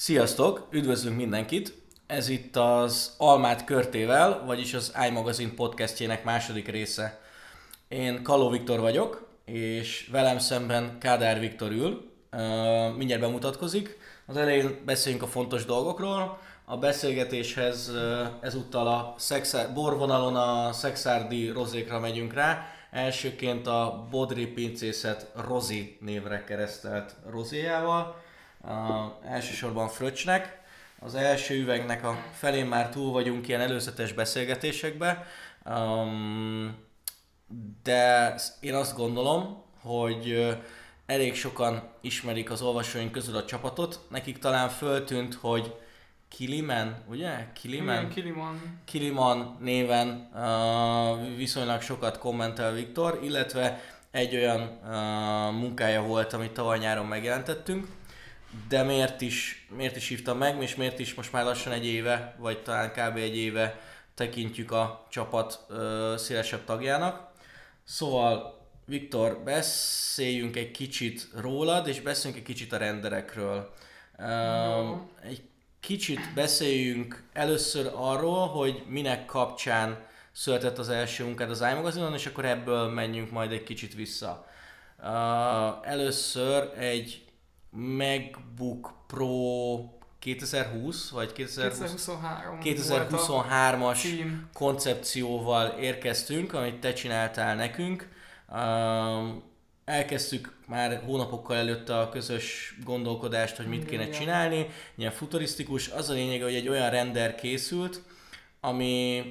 Sziasztok, üdvözlünk mindenkit! Ez itt az Almát Körtével, vagyis az iMagazine podcastjének második része. Én Kaló Viktor vagyok, és velem szemben Kádár Viktor ül. mindjárt bemutatkozik. Az elején beszéljünk a fontos dolgokról. A beszélgetéshez ezúttal a szexár, borvonalon a szexárdi rozékra megyünk rá. Elsőként a Bodri pincészet Rozi névre keresztelt rozéjával uh, elsősorban Fröcsnek. Az első üvegnek a felén már túl vagyunk ilyen előzetes beszélgetésekbe, um, de én azt gondolom, hogy elég sokan ismerik az olvasóink közül a csapatot. Nekik talán föltűnt, hogy Kiliman, ugye? Kiliman? Igen, Kiliman. Kiliman néven uh, viszonylag sokat kommentel Viktor, illetve egy olyan uh, munkája volt, amit tavaly nyáron megjelentettünk, de miért is, miért is hívtam meg, és miért is most már lassan egy éve, vagy talán kb. egy éve tekintjük a csapat ö, szélesebb tagjának. Szóval Viktor, beszéljünk egy kicsit rólad, és beszéljünk egy kicsit a renderekről. Uh, egy kicsit beszéljünk először arról, hogy minek kapcsán született az első munkád az iMagazinon, és akkor ebből menjünk majd egy kicsit vissza. Uh, először egy MacBook Pro 2020 vagy 2023 2023-as koncepcióval érkeztünk, amit te csináltál nekünk. Elkezdtük már hónapokkal előtte a közös gondolkodást, hogy mit kéne csinálni, ilyen futurisztikus. Az a lényeg, hogy egy olyan render készült, ami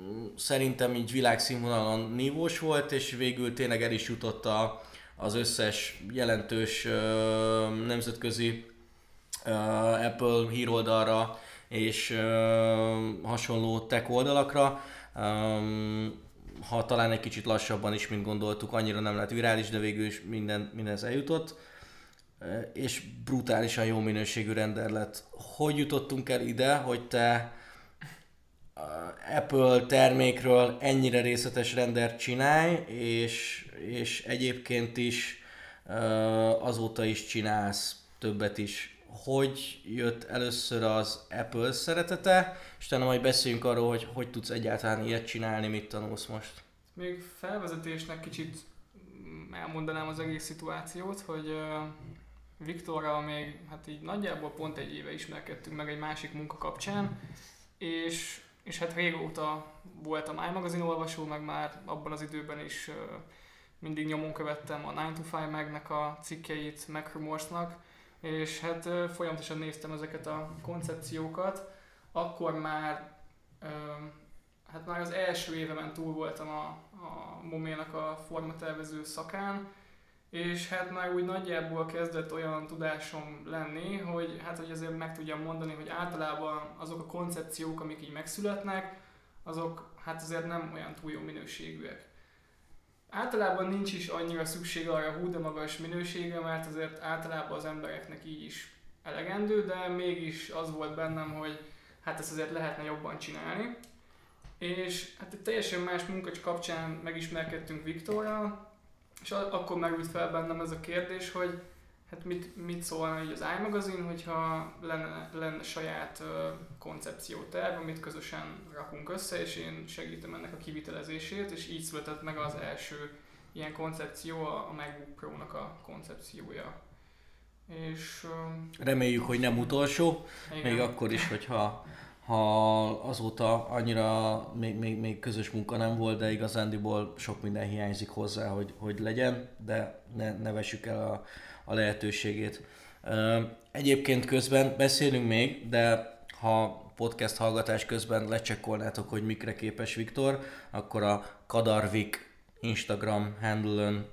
mm, szerintem így világszínvonalon nívós volt, és végül tényleg el is jutott a, az összes jelentős nemzetközi Apple híroldalra és hasonló tech oldalakra. Ha talán egy kicsit lassabban is, mint gondoltuk, annyira nem lett virális, de végül is minden, mindenhez eljutott. És brutálisan jó minőségű render lett. Hogy jutottunk el ide, hogy te Apple termékről ennyire részletes rendert csinálj, és, és egyébként is azóta is csinálsz többet is. Hogy jött először az Apple szeretete, és utána majd beszéljünk arról, hogy hogy tudsz egyáltalán ilyet csinálni, mit tanulsz most. Még felvezetésnek kicsit elmondanám az egész szituációt, hogy Viktorral még hát így nagyjából pont egy éve ismerkedtünk meg egy másik munka kapcsán, és és hát régóta voltam iMagazine olvasó, meg már abban az időben is mindig nyomon követtem a 9 to 5 megnek a cikkeit Macromorsnak, és hát folyamatosan néztem ezeket a koncepciókat. Akkor már, hát már az első évemen túl voltam a, a Moménak a formatervező szakán, és hát már úgy nagyjából kezdett olyan tudásom lenni, hogy hát hogy azért meg tudjam mondani, hogy általában azok a koncepciók, amik így megszületnek, azok hát azért nem olyan túl jó minőségűek. Általában nincs is annyira szükség arra hú de magas minősége, mert azért általában az embereknek így is elegendő, de mégis az volt bennem, hogy hát ezt azért lehetne jobban csinálni. És hát egy teljesen más munka kapcsán megismerkedtünk Viktorral, és akkor merült fel bennem ez a kérdés, hogy hát mit, mit szólna így az iMagazine, hogyha lenne, lenne saját uh, koncepcióterv, amit közösen rakunk össze, és én segítem ennek a kivitelezését, és így született meg az első ilyen koncepció, a, a MacBook Pro-nak a koncepciója. És, uh, Reméljük, hogy nem utolsó, igen. még akkor is, hogyha ha azóta annyira még, még, még közös munka nem volt, de igazándiból sok minden hiányzik hozzá, hogy, hogy legyen, de ne, ne vessük el a, a lehetőségét. Egyébként közben beszélünk még, de ha podcast hallgatás közben lecsekkolnátok, hogy mikre képes Viktor, akkor a Kadarvik Instagram handle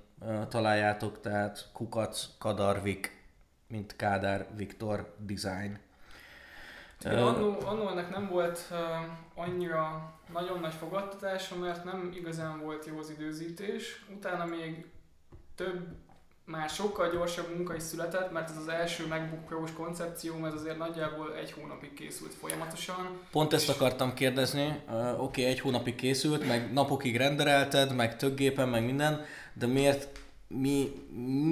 találjátok, tehát kukac Kadarvik, mint Kádár Viktor Design. Annó, annó ennek nem volt uh, annyira nagyon nagy fogadtatása, mert nem igazán volt jó az időzítés. Utána még több, már sokkal gyorsabb munka is született, mert ez az első MacBook Pro-s koncepció, ez azért nagyjából egy hónapig készült folyamatosan. Pont ezt akartam kérdezni, uh, oké, okay, egy hónapig készült, meg napokig renderelted, meg több gépen, meg minden, de miért, mi,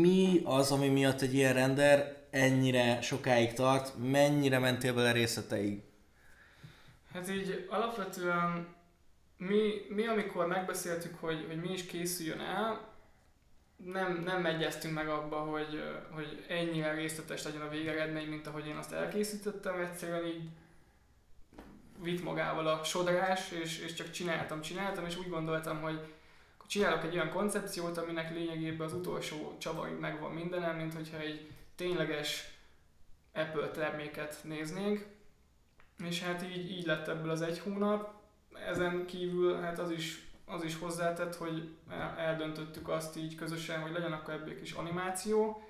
mi az, ami miatt egy ilyen render ennyire sokáig tart? Mennyire mentél bele részleteig? Hát így alapvetően mi, mi amikor megbeszéltük, hogy, hogy mi is készüljön el, nem, nem egyeztünk meg abba, hogy, hogy ennyire részletes legyen a végeredmény, mint ahogy én azt elkészítettem, egyszerűen így vitt magával a sodrás, és, és csak csináltam, csináltam, és úgy gondoltam, hogy csinálok egy olyan koncepciót, aminek lényegében az utolsó csavarig megvan mindenem, mint hogyha egy tényleges Apple terméket néznénk, és hát így, így lett ebből az egy hónap. Ezen kívül hát az is, az is hozzátett, hogy eldöntöttük azt így közösen, hogy legyen akkor ebből kis animáció,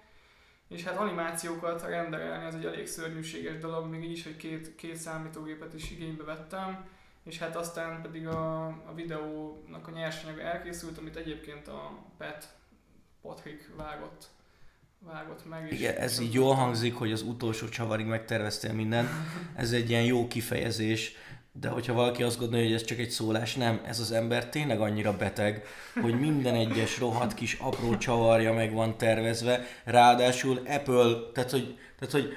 és hát animációkat renderelni az egy elég szörnyűséges dolog, még így is, hogy két, két számítógépet is igénybe vettem, és hát aztán pedig a, a videónak a nyersanyaga elkészült, amit egyébként a Pet Patrick vágott vágott meg. Igen, ez így jól hangzik, hogy az utolsó csavarig megterveztél mindent. Ez egy ilyen jó kifejezés, de hogyha valaki azt gondolja, hogy ez csak egy szólás, nem, ez az ember tényleg annyira beteg, hogy minden egyes rohadt kis apró csavarja meg van tervezve, ráadásul Apple, tehát hogy, tehát, hogy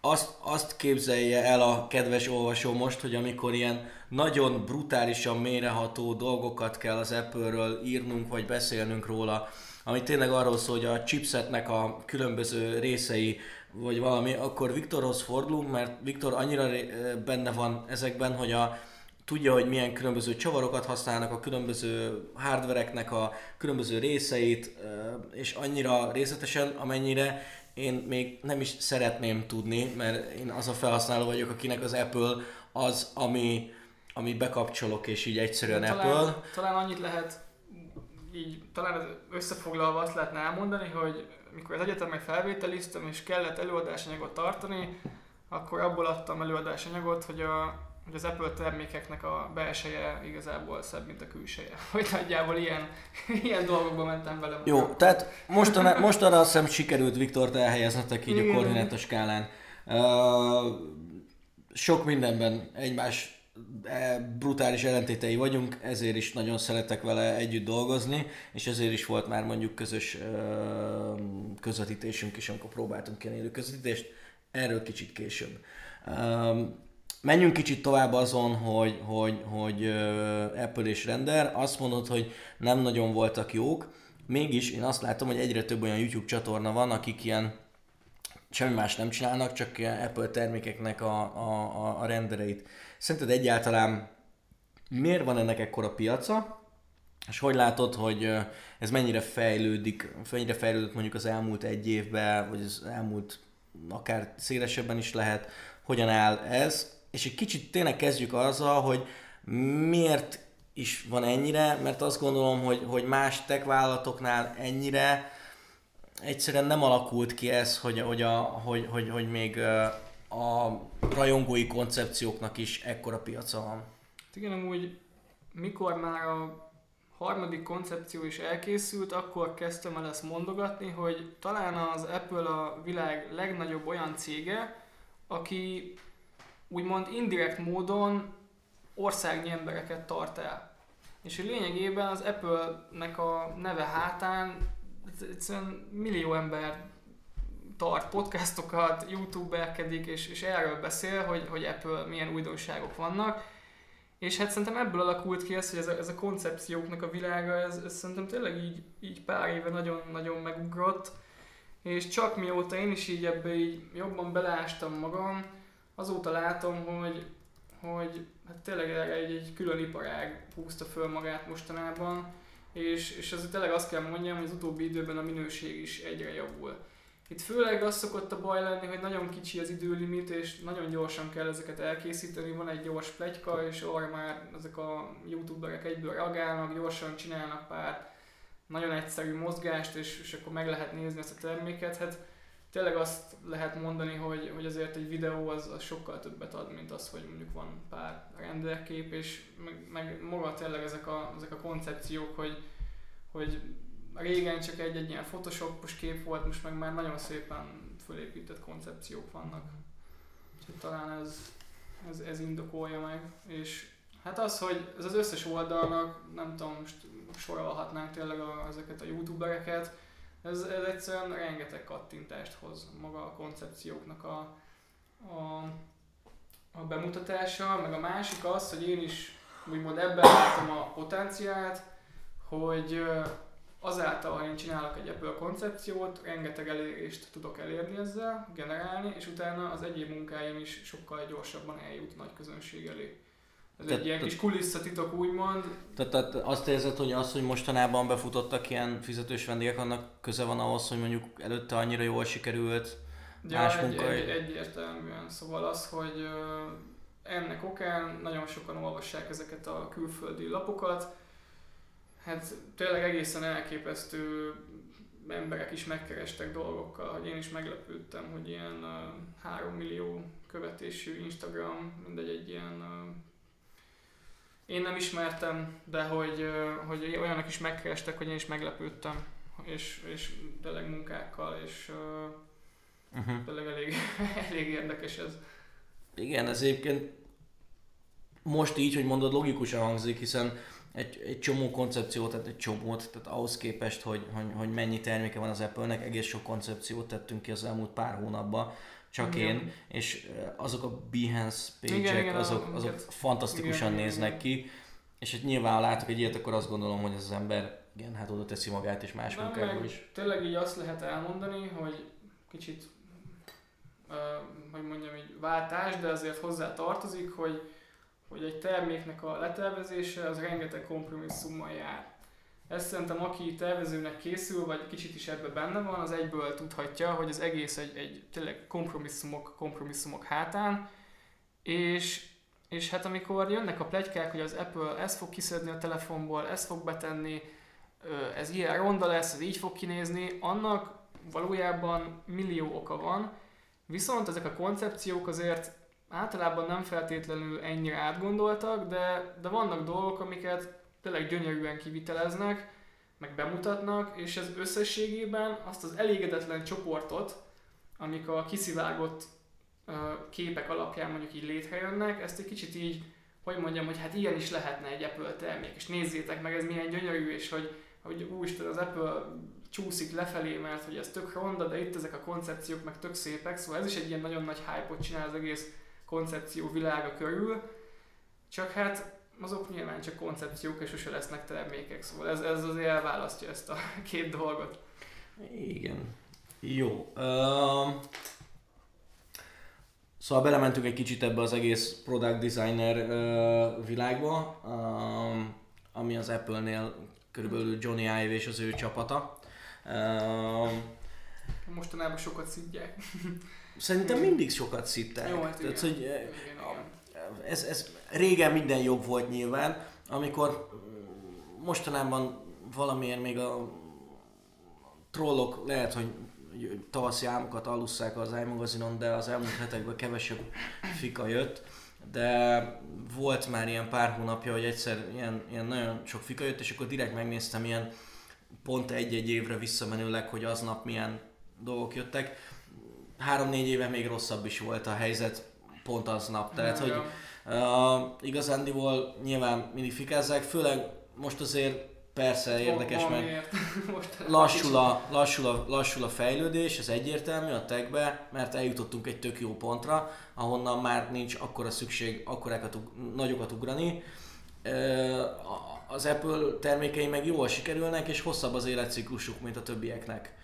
azt, azt képzelje el a kedves olvasó most, hogy amikor ilyen nagyon brutálisan méreható dolgokat kell az Apple-ről írnunk, vagy beszélnünk róla, ami tényleg arról szól, hogy a chipsetnek a különböző részei, vagy valami, akkor Viktorhoz fordulunk, mert Viktor annyira benne van ezekben, hogy a, tudja, hogy milyen különböző csavarokat használnak a különböző hardvereknek a különböző részeit, és annyira részletesen, amennyire én még nem is szeretném tudni, mert én az a felhasználó vagyok, akinek az Apple az, ami, ami bekapcsolok, és így egyszerűen talán, Apple. Talán annyit lehet így talán összefoglalva azt lehetne elmondani, hogy mikor az egyetemen felvételiztem és kellett előadásanyagot tartani, akkor abból adtam előadásanyagot, hogy, a, hogy az Apple termékeknek a belseje igazából szebb, mint a külseje. Hogy nagyjából ilyen, ilyen dolgokba mentem bele. Jó, tehát mostanra, mostanra azt hiszem sikerült Viktort elhelyeznetek így Igen. a koordinátaskálán. Uh, sok mindenben egymás brutális ellentétei vagyunk, ezért is nagyon szeretek vele együtt dolgozni, és ezért is volt már mondjuk közös közvetítésünk is, amikor próbáltunk ilyen élő közvetítést, erről kicsit később. Menjünk kicsit tovább azon, hogy, hogy, hogy Apple és Render. Azt mondod, hogy nem nagyon voltak jók, mégis én azt látom, hogy egyre több olyan YouTube csatorna van, akik ilyen semmi más nem csinálnak, csak Apple termékeknek a, a, a rendereit Szerinted egyáltalán miért van ennek ekkora piaca, és hogy látod, hogy ez mennyire fejlődik, mennyire fejlődött mondjuk az elmúlt egy évben, vagy az elmúlt akár szélesebben is lehet, hogyan áll ez, és egy kicsit tényleg kezdjük azzal, hogy miért is van ennyire, mert azt gondolom, hogy, hogy más tech vállalatoknál ennyire egyszerűen nem alakult ki ez, hogy, hogy, a, hogy, hogy, hogy még a rajongói koncepcióknak is ekkora piaca van. Hát igen, amúgy mikor már a harmadik koncepció is elkészült, akkor kezdtem el ezt mondogatni, hogy talán az Apple a világ legnagyobb olyan cége, aki úgymond indirekt módon országnyi embereket tart el. És hogy lényegében az Apple-nek a neve hátán egyszerűen millió ember tart podcastokat, youtuberkedik, és, és erről beszél, hogy, hogy Apple milyen újdonságok vannak. És hát szerintem ebből alakult ki ez, hogy ez a, ez a koncepcióknak a világa, ez, ez szerintem tényleg így, így pár éve nagyon-nagyon megugrott. És csak mióta én is így ebbe így jobban beleástam magam, azóta látom, hogy, hogy hát tényleg erre egy, egy külön iparág húzta föl magát mostanában, és, és azért tényleg azt kell mondjam, hogy az utóbbi időben a minőség is egyre javul. Itt főleg az szokott a baj lenni, hogy nagyon kicsi az időlimit, és nagyon gyorsan kell ezeket elkészíteni, van egy gyors plegyka, és arra már ezek a youtuberek egyből reagálnak, gyorsan csinálnak pár nagyon egyszerű mozgást, és, és akkor meg lehet nézni ezt a terméket. Hát tényleg azt lehet mondani, hogy, hogy azért egy videó az, az sokkal többet ad, mint az, hogy mondjuk van pár renderkép, és meg, meg maga tényleg ezek a, ezek a koncepciók, hogy, hogy régen csak egy-egy ilyen photoshopos kép volt, most meg már nagyon szépen fölépített koncepciók vannak. Úgyhogy talán ez, ez, ez indokolja meg. És hát az, hogy ez az összes oldalnak, nem tudom, most sorolhatnánk tényleg a, ezeket a youtubereket, Ez, ez egyszerűen rengeteg kattintást hoz maga a koncepcióknak a, a, a bemutatása, meg a másik az, hogy én is úgymond ebben látom a potenciált, hogy azáltal, hogy én csinálok egy ebből a koncepciót, rengeteg elérést tudok elérni ezzel, generálni, és utána az egyéb munkáim is sokkal gyorsabban eljut nagy közönség elé. Ez te, egy ilyen te, kis kulisszatitok úgymond. Tehát, tehát azt érzed, hogy az, hogy mostanában befutottak ilyen fizetős vendégek, annak köze van ahhoz, hogy mondjuk előtte annyira jól sikerült ja, más egy? Egy, egyértelműen. Szóval az, hogy ennek okán nagyon sokan olvassák ezeket a külföldi lapokat, hát tényleg egészen elképesztő emberek is megkerestek dolgokkal, hogy én is meglepődtem, hogy ilyen uh, 3 millió követésű Instagram, mindegy egy ilyen uh, én nem ismertem, de hogy, uh, hogy olyanok is megkerestek, hogy én is meglepődtem, és, és tényleg munkákkal, és uh, uh-huh. tényleg elég, elég érdekes ez. Igen, ez egyébként most így, hogy mondod, logikusan hangzik, hiszen egy, egy csomó koncepciót, tehát egy csomót, tehát ahhoz képest, hogy, hogy, hogy mennyi terméke van az Apple-nek, egész sok koncepciót tettünk ki az elmúlt pár hónapban, csak igen. én, és azok a Behance page azok, azok fantasztikusan igen, néznek igen. ki, és hát nyilván látok egy ilyet, akkor azt gondolom, hogy ez az ember igen, hát oda teszi magát és más munkákba is. Tényleg így azt lehet elmondani, hogy kicsit, uh, hogy mondjam így váltás, de azért hozzá tartozik, hogy hogy egy terméknek a letervezése az rengeteg kompromisszummal jár. Ezt szerintem aki tervezőnek készül, vagy kicsit is ebbe benne van, az egyből tudhatja, hogy az egész egy, egy tényleg kompromisszumok, kompromisszumok hátán, és, és hát amikor jönnek a plegykák, hogy az Apple ezt fog kiszedni a telefonból, ezt fog betenni, ez ilyen ronda lesz, ez így fog kinézni, annak valójában millió oka van, viszont ezek a koncepciók azért általában nem feltétlenül ennyire átgondoltak, de, de vannak dolgok, amiket tényleg gyönyörűen kiviteleznek, meg bemutatnak, és ez összességében azt az elégedetlen csoportot, amik a kiszivágott uh, képek alapján mondjuk így létrejönnek, ezt egy kicsit így, hogy mondjam, hogy hát ilyen is lehetne egy Apple termék, és nézzétek meg, ez milyen gyönyörű, és hogy, hogy úristen, az Apple csúszik lefelé, mert hogy ez tök ronda, de itt ezek a koncepciók meg tök szépek, szóval ez is egy ilyen nagyon nagy hype-ot csinál az egész koncepció világa körül, csak hát azok nyilván csak koncepciók, és sose lesznek termékek, szóval ez, ez azért elválasztja ezt a két dolgot. Igen. Jó. Uh, szóval belementünk egy kicsit ebbe az egész product designer uh, világba, uh, ami az Apple-nél körülbelül Johnny Ive és az ő csapata. Uh, Mostanában sokat szidják. Szerintem mindig sokat szittek. Jó, hát Tehát, hogy igen, igen. Ez, ez régen minden jobb volt nyilván, amikor mostanában valamiért még a trollok lehet, hogy tavaszi álmokat alusszák az iMagazinon, de az elmúlt hetekben kevesebb fika jött. De volt már ilyen pár hónapja, hogy egyszer ilyen, ilyen nagyon sok fika jött, és akkor direkt megnéztem ilyen pont egy-egy évre visszamenőleg, hogy aznap milyen dolgok jöttek három-négy éve még rosszabb is volt a helyzet pont aznap. Tehát, ja, hogy uh, igazándiból nyilván mindig fikázzák, főleg most azért persze érdekes, mert lassul a, lassul, a, lassul a fejlődés, ez egyértelmű a techbe, mert eljutottunk egy tök jó pontra, ahonnan már nincs akkora szükség akkorákat, nagyokat ugrani. Az Apple termékei meg jól sikerülnek, és hosszabb az életciklusuk, mint a többieknek.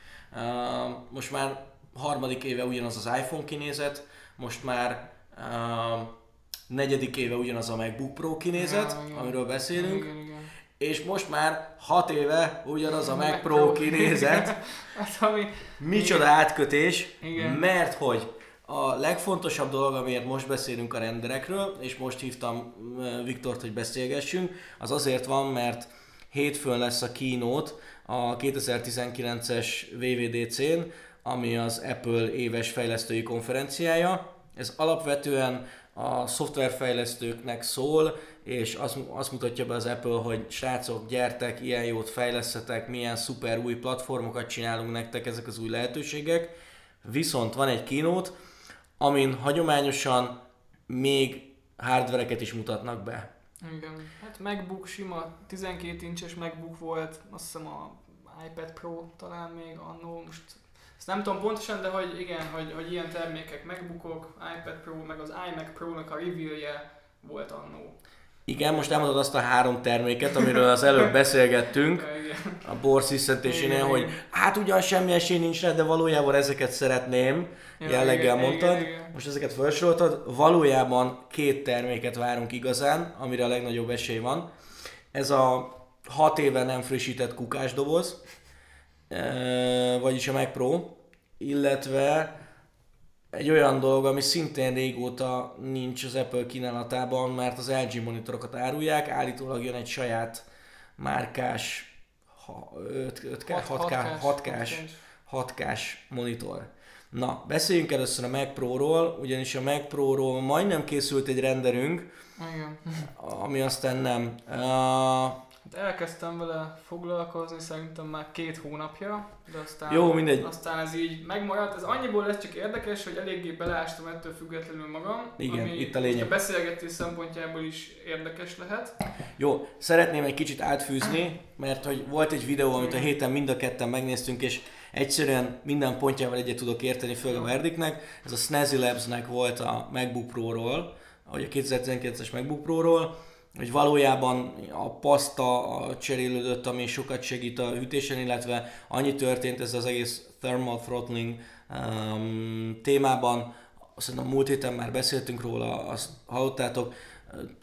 Most már harmadik éve ugyanaz az iPhone kinézet, most már uh, negyedik éve ugyanaz a MacBook Pro kinézet, ja, amiről beszélünk, igen, igen. és most már hat éve ugyanaz a Mac, Mac Pro kinézet. hát, ami... Micsoda igen. átkötés, igen. mert hogy a legfontosabb dolog, amiért most beszélünk a renderekről, és most hívtam Viktort, hogy beszélgessünk, az azért van, mert hétfőn lesz a keynote a 2019-es VVDC-n, ami az Apple éves fejlesztői konferenciája. Ez alapvetően a szoftverfejlesztőknek szól, és azt, azt mutatja be az Apple, hogy srácok, gyertek, ilyen jót fejlesztetek, milyen szuper új platformokat csinálunk nektek, ezek az új lehetőségek. Viszont van egy kínót, amin hagyományosan még hardvereket is mutatnak be. Igen. Hát MacBook sima, 12 incses MacBook volt, azt hiszem a iPad Pro talán még annó, most ezt nem tudom pontosan, de hogy igen, hogy, hogy ilyen termékek MacBookok, iPad Pro, meg az iMac Pro-nak a review-je volt annó. Igen, most elmondod azt a három terméket, amiről az előbb beszélgettünk a bor sziszentésénél, hogy hát ugyan semmi esély nincs rá, de valójában ezeket szeretném, ja, jelleggel igen, mondtad. Igen, igen. Most ezeket felsoroltad, valójában két terméket várunk igazán, amire a legnagyobb esély van. Ez a hat éve nem frissített kukásdoboz, vagyis a Mac Pro, illetve egy olyan dolog, ami szintén régóta nincs az Apple kínálatában, mert az LG monitorokat árulják, állítólag jön egy saját márkás 5K, 6K, 6K, 6K monitor. Na, beszéljünk először a Mac Pro-ról, ugyanis a Mac Pro-ról majdnem készült egy renderünk, Igen. ami aztán nem. Uh, elkezdtem vele foglalkozni szerintem már két hónapja, de aztán, Jó, mindegy. aztán ez így megmaradt. Ez annyiból lesz csak érdekes, hogy eléggé beleástam ettől függetlenül magam. Igen, ami itt a lényeg. A beszélgetés szempontjából is érdekes lehet. Jó, szeretném egy kicsit átfűzni, mert hogy volt egy videó, amit a héten mind a ketten megnéztünk, és egyszerűen minden pontjával egyet tudok érteni, főleg a Verdiknek. Ez a Snazzy Labs-nek volt a MacBook Pro-ról, vagy a 2019-es MacBook Pro-ról, hogy valójában a paszta cserélődött, ami sokat segít a hűtésen, illetve annyi történt ez az egész thermal throttling um, témában, szerintem múlt héten már beszéltünk róla, azt hallottátok,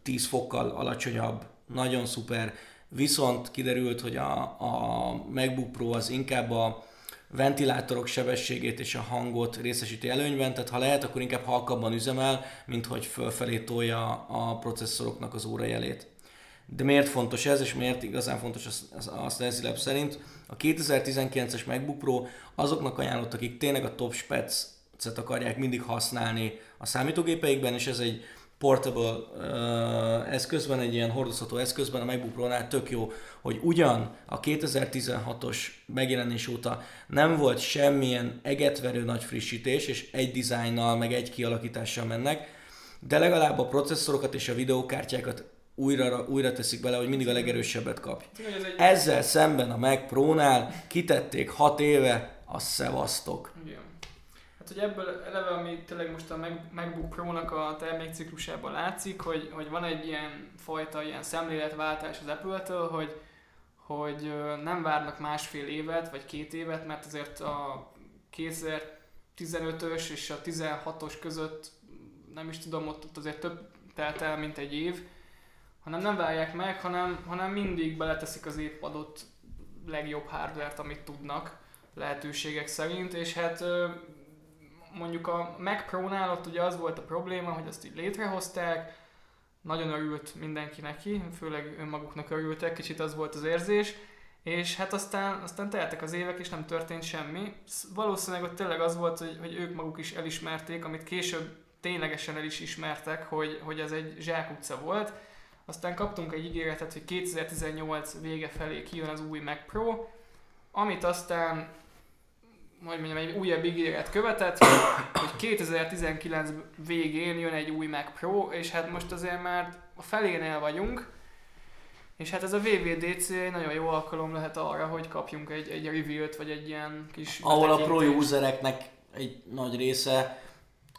10 fokkal alacsonyabb, nagyon szuper, viszont kiderült, hogy a, a MacBook Pro az inkább a ventilátorok sebességét és a hangot részesíti előnyben, tehát ha lehet, akkor inkább halkabban üzemel, mint hogy fölfelé tolja a processzoroknak az órajelét. De miért fontos ez, és miért igazán fontos a Stencil Lab szerint? A 2019-es MacBook Pro azoknak ajánlott, akik tényleg a top spec-et akarják mindig használni a számítógépeikben, és ez egy portable uh, eszközben, egy ilyen hordozható eszközben, a MacBook Pro-nál tök jó, hogy ugyan a 2016-os megjelenés óta nem volt semmilyen egetverő nagy frissítés, és egy dizájnnal, meg egy kialakítással mennek, de legalább a processzorokat és a videókártyákat újra, újra teszik bele, hogy mindig a legerősebbet kapj. Ezzel szemben a Mac Pro-nál kitették 6 éve, a szevasztok. Igen. Hát, hogy ebből eleve, ami tényleg most a MacBook Pro-nak a termékciklusában látszik, hogy, hogy van egy ilyen fajta ilyen szemléletváltás az Apple-től, hogy, hogy nem várnak másfél évet, vagy két évet, mert azért a 2015-ös és a 16-os között nem is tudom, ott, azért több telt el, mint egy év, hanem nem várják meg, hanem, hanem mindig beleteszik az épp adott legjobb hardware amit tudnak lehetőségek szerint, és hát mondjuk a Mac Pro-nál ott ugye az volt a probléma, hogy azt így létrehozták, nagyon örült mindenki neki, főleg önmaguknak örültek, kicsit az volt az érzés, és hát aztán, aztán teltek az évek, és nem történt semmi. Valószínűleg ott tényleg az volt, hogy, hogy ők maguk is elismerték, amit később ténylegesen el is ismertek, hogy, hogy ez egy zsákutca volt. Aztán kaptunk egy ígéretet, hogy 2018 vége felé kijön az új Mac Pro, amit aztán hogy mondjam, egy újabb ígéret követett, hogy 2019 végén jön egy új Mac Pro, és hát most azért már a felénél vagyunk, és hát ez a VVDC nagyon jó alkalom lehet arra, hogy kapjunk egy, egy review-t, vagy egy ilyen kis Ahol a pro usereknek egy nagy része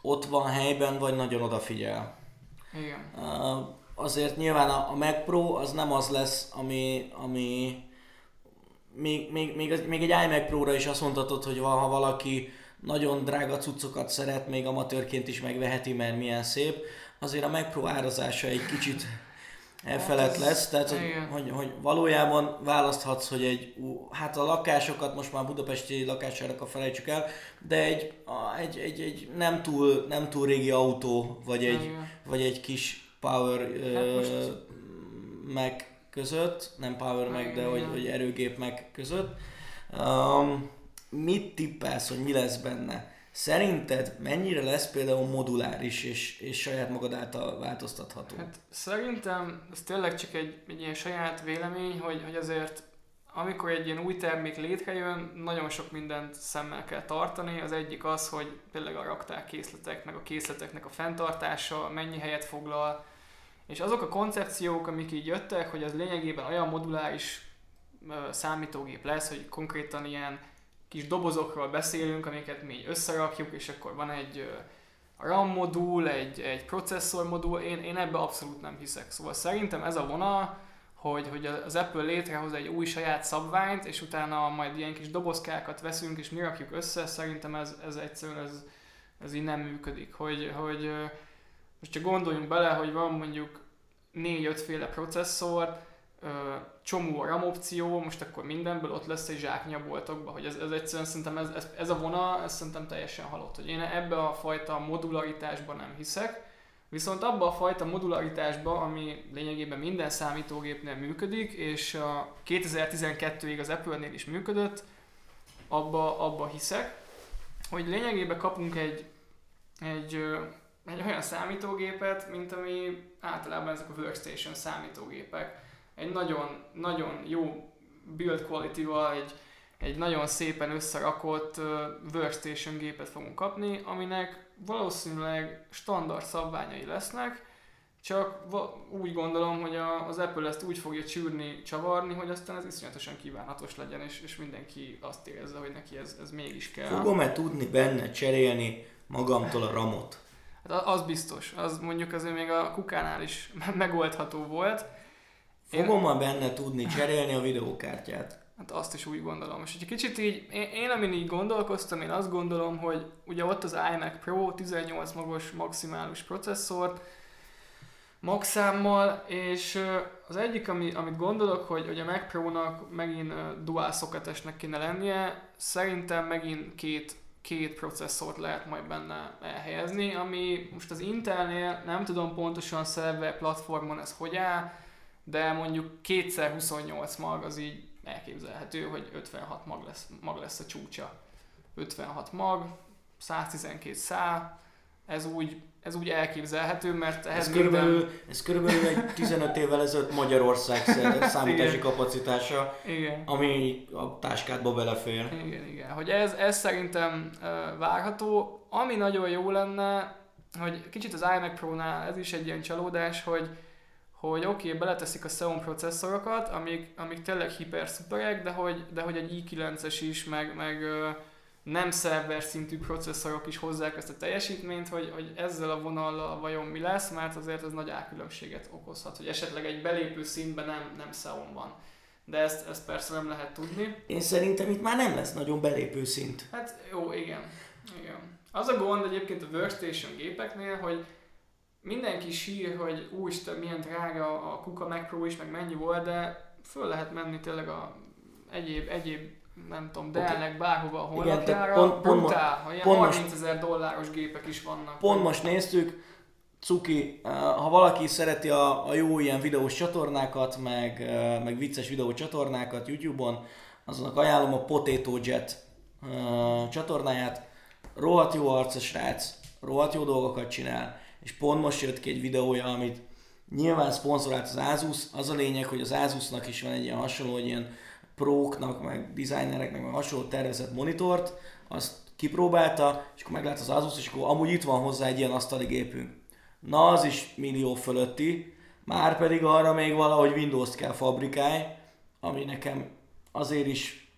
ott van helyben, vagy nagyon odafigyel. Igen. Uh, azért nyilván a, a Mac Pro az nem az lesz, ami, ami még, még, még, még egy iMac Pro-ra is azt mondhatod, hogy ha valaki nagyon drága cuccokat szeret, még amatőrként is megveheti, mert milyen szép, azért a Mac Pro árazása egy kicsit elfelett hát lesz, tehát hogy, hogy, hogy, valójában választhatsz, hogy egy, hát a lakásokat most már budapesti lakásárak felejtsük el, de egy, egy, egy, egy nem, túl, nem túl régi autó, vagy egy, vagy egy kis power hát uh, Mac között, nem Power Mac, de hogy, hogy erőgép meg között. Um, mit tippelsz, hogy mi lesz benne? Szerinted mennyire lesz például moduláris és, és saját magad által változtatható? Hát szerintem ez tényleg csak egy, egy ilyen saját vélemény, hogy, hogy azért amikor egy ilyen új termék létrejön, nagyon sok mindent szemmel kell tartani. Az egyik az, hogy tényleg a raktár készletek, meg a készleteknek a fenntartása, mennyi helyet foglal, és azok a koncepciók, amik így jöttek, hogy az lényegében olyan moduláris számítógép lesz, hogy konkrétan ilyen kis dobozokról beszélünk, amiket mi összerakjuk, és akkor van egy RAM modul, egy, egy processzor modul, én, én ebbe abszolút nem hiszek. Szóval szerintem ez a vonal, hogy, hogy az Apple létrehoz egy új saját szabványt, és utána majd ilyen kis dobozkákat veszünk, és mi rakjuk össze, szerintem ez, ez egyszerűen ez, ez így nem működik. Hogy, hogy most csak gondoljunk bele, hogy van mondjuk négy-öt féle processzor, csomó RAM opció, most akkor mindenből ott lesz egy zsáknya boltokba, hogy ez, ez egyszerűen szerintem ez, ez, ez, a vonal, ez szerintem teljesen halott, hogy én ebbe a fajta modularitásban nem hiszek, viszont abba a fajta modularitásba, ami lényegében minden számítógépnél működik, és a 2012-ig az Apple-nél is működött, abba, abba hiszek, hogy lényegében kapunk egy, egy, egy olyan számítógépet, mint ami általában ezek a workstation számítógépek egy nagyon, nagyon jó build quality-val, egy, egy nagyon szépen összerakott workstation gépet fogunk kapni, aminek valószínűleg standard szabványai lesznek, csak úgy gondolom, hogy az Apple ezt úgy fogja csűrni, csavarni, hogy aztán ez iszonyatosan kívánatos legyen, és, és mindenki azt érezze, hogy neki ez, ez mégis kell. Fogom-e tudni benne cserélni magamtól a ramot? Hát az biztos, az mondjuk azért még a kukánál is megoldható volt, Fogom ma benne tudni cserélni a videókártyát? Hát azt is úgy gondolom. És egy kicsit így, én, én amin így gondolkoztam, én azt gondolom, hogy ugye ott az iMac Pro 18 magos maximális processzor, maxámmal, és az egyik, ami, amit gondolok, hogy, hogy a Mac Pro-nak megint dual socketesnek kéne lennie, szerintem megint két, két processzort lehet majd benne elhelyezni, ami most az Intelnél nem tudom pontosan szerve platformon ez hogy áll, de mondjuk kétszer 28 mag az így elképzelhető, hogy 56 mag lesz, mag lesz a csúcsa. 56 mag, 112 szá, ez úgy, ez úgy elképzelhető, mert ehhez ez körülbelül, ez körülbelül egy 15 évvel ezelőtt Magyarország számítási kapacitása, igen. ami a táskádba belefér. Igen, igen. Hogy ez, ez szerintem uh, várható. Ami nagyon jó lenne, hogy kicsit az iMac Pro-nál ez is egy ilyen csalódás, hogy hogy oké, okay, beleteszik a Xeon processzorokat, amik, amik tényleg hiper de hogy, de hogy egy i9-es is, meg, meg nem szerver szintű processzorok is hozzák ezt a teljesítményt, hogy, hogy ezzel a vonallal vajon mi lesz, mert azért ez nagy árkülönbséget okozhat, hogy esetleg egy belépő szintben nem, nem Xeon van. De ezt, ezt persze nem lehet tudni. Én szerintem itt már nem lesz nagyon belépő szint. Hát jó, igen. igen. Az a gond egyébként a workstation gépeknél, hogy mindenki sír, hogy úristen, milyen drága a Kuka Mac Pro is, meg mennyi volt, de föl lehet menni tényleg a egyéb, egyéb nem tudom, Dell-nek okay. bárhova a honlapjára, pont, pont, brutál, pont, pont 30 ezer dolláros gépek is vannak. Pont most néztük, Cuki, eh, ha valaki szereti a, a jó ilyen videós csatornákat, meg, eh, meg vicces videós csatornákat YouTube-on, azonnak ajánlom a Potato Jet uh, csatornáját. Rohadt jó arc a srác, rohadt jó dolgokat csinál és pont most jött ki egy videója, amit nyilván szponzorált az Asus, az a lényeg, hogy az Asusnak is van egy ilyen hasonló, egy ilyen próknak, meg designereknek, meg hasonló tervezett monitort, azt kipróbálta, és akkor meglát az Asus, és akkor amúgy itt van hozzá egy ilyen asztali gépünk. Na, az is millió fölötti, már pedig arra még valahogy Windows-t kell fabrikálni, ami nekem azért is,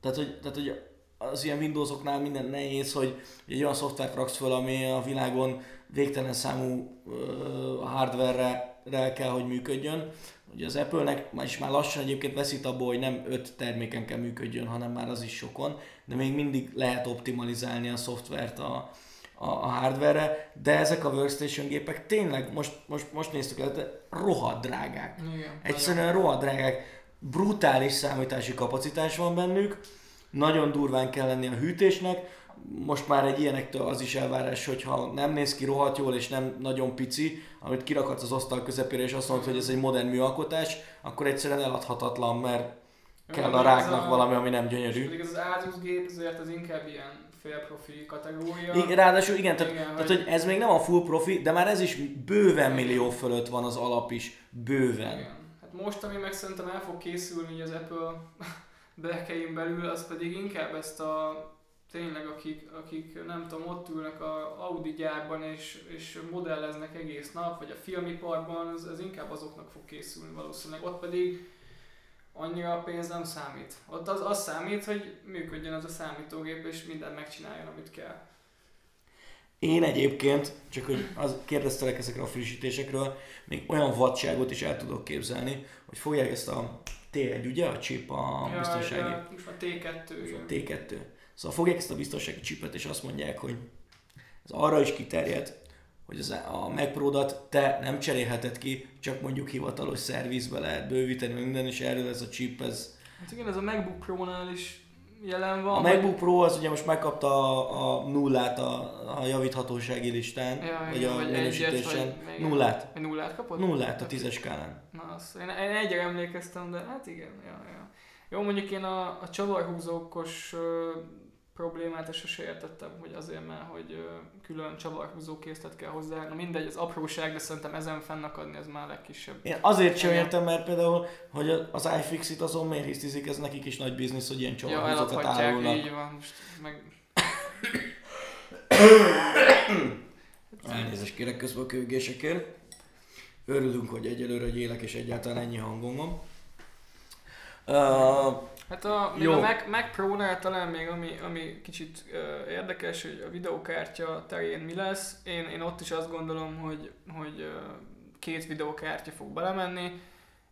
tehát hogy, tehát, hogy az ilyen Windowsoknál minden nehéz, hogy egy olyan szoftvert raksz föl, ami a világon végtelen számú uh, hardware-re kell, hogy működjön. Ugye az Apple-nek is már lassan egyébként veszít abból, hogy nem öt terméken kell működjön, hanem már az is sokon, de még mindig lehet optimalizálni a szoftvert a, a, a hardware-re, de ezek a workstation gépek tényleg, most, most, most néztük el, rohadt drágák. Igen, Egyszerűen rohadt drágák. Brutális számítási kapacitás van bennük, nagyon durván kell lenni a hűtésnek, most már egy ilyenektől az is elvárás, hogy ha nem néz ki rohadt jól és nem nagyon pici, amit kirakhatsz az asztal közepére és azt mondod, hogy ez egy modern műalkotás, akkor egyszerűen eladhatatlan, mert kell a ráknak a, valami, ami nem gyönyörű. Pedig az Asus gép azért az inkább ilyen profi kategória. I, ráadásul igen, tehát, igen, tehát hogy... hogy ez még nem a full profi, de már ez is bőven millió fölött van az alap is, bőven. Igen. Hát most, ami meg szerintem el fog készülni az Apple berkein belül, az pedig inkább ezt a tényleg akik, akik nem tudom, ott ülnek a Audi gyárban és, és modelleznek egész nap, vagy a filmiparban, ez, ez inkább azoknak fog készülni valószínűleg. Ott pedig annyira a pénz nem számít. Ott az, az számít, hogy működjön az a számítógép, és mindent megcsináljon, amit kell. Én egyébként, csak hogy az kérdeztelek ezekre a frissítésekről, még olyan vadságot is el tudok képzelni, hogy fogják ezt a T1, ugye, a chip, a biztonsági, ja, most a T2, igen. a T2. Szóval fogják ezt a biztonsági chipet, és azt mondják, hogy ez arra is kiterjed, hogy az, a Mac Pro-dat te nem cserélheted ki, csak mondjuk hivatalos szervizbe lehet bővíteni minden, és erről ez a chip, ez Hát igen, ez a MacBook Pro-nál is jelen van. A MacBook Pro az ugye most megkapta a, a nullát a, a javíthatósági listán, Ja, vagy igen, a vagy egyet, minősítésen. vagy igen. Nullát. Egy nullát kapott? Nullát a tízes skálán. Na, azt, én, én egyre emlékeztem, de hát igen, ja, ja. Jó, mondjuk én a, a csavarhúzókos problémát ezt sose értettem, hogy azért, mert hogy külön csavarhúzó készlet kell hozzá. Na mindegy, az apróság, de szerintem ezen fennakadni, ez már a legkisebb. Én azért sem értem, mert például, hogy az iFixit azon miért hisztizik, ez nekik is nagy biznisz, hogy ilyen Ja, csavarhúzókat eladhatják, árulnak. így van. Most meg... Elnézést kérek közben a kövgésekért. Örülünk, hogy egyelőre hogy élek, és egyáltalán ennyi hangom van. Uh, Hát a, még Jó. a Mac, Mac Pro-nál talán még ami, ami kicsit uh, érdekes, hogy a videokártya terén mi lesz. Én, én ott is azt gondolom, hogy, hogy uh, két videokártya fog belemenni,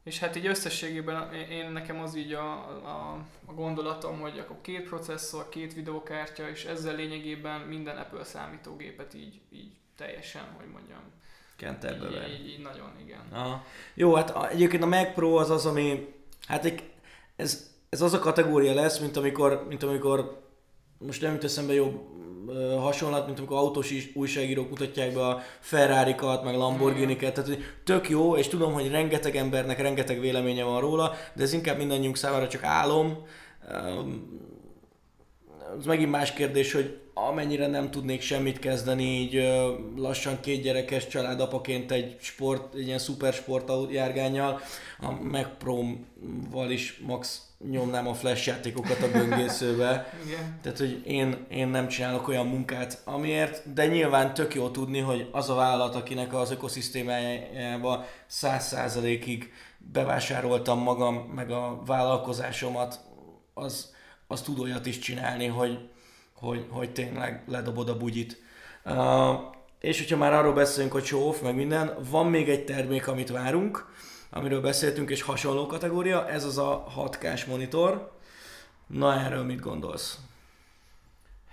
és hát így összességében én, nekem az így a, a, a gondolatom, hogy akkor két processzor, két videokártya, és ezzel lényegében minden Apple számítógépet így, így teljesen, hogy mondjam, Kenterbe így, így, így nagyon, igen. Aha. Jó, hát egyébként a Mac Pro az az, ami, hát egy, ez, ez az a kategória lesz, mint amikor, mint amikor most nem jut eszembe jobb hasonlat, mint amikor autós is, újságírók mutatják be a Ferrari-kat, meg Lamborghini-ket, tehát hogy tök jó, és tudom, hogy rengeteg embernek rengeteg véleménye van róla, de ez inkább mindannyiunk számára csak álom. Az megint más kérdés, hogy amennyire nem tudnék semmit kezdeni, így lassan két gyerekes családapaként egy sport, egy ilyen szupersport járgányjal, a Mac Pro-val is max nyomnám a flash játékokat a böngészőbe. Igen. Tehát, hogy én, én nem csinálok olyan munkát, amiért, de nyilván tök jó tudni, hogy az a vállalat, akinek az ökoszisztémájába száz százalékig bevásároltam magam, meg a vállalkozásomat, az, az tud olyat is csinálni, hogy, hogy, hogy tényleg ledobod a bugyit. Uh, és hogyha már arról beszélünk, hogy show meg minden, van még egy termék, amit várunk, amiről beszéltünk, és hasonló kategória, ez az a 6K-s monitor. Na erről mit gondolsz?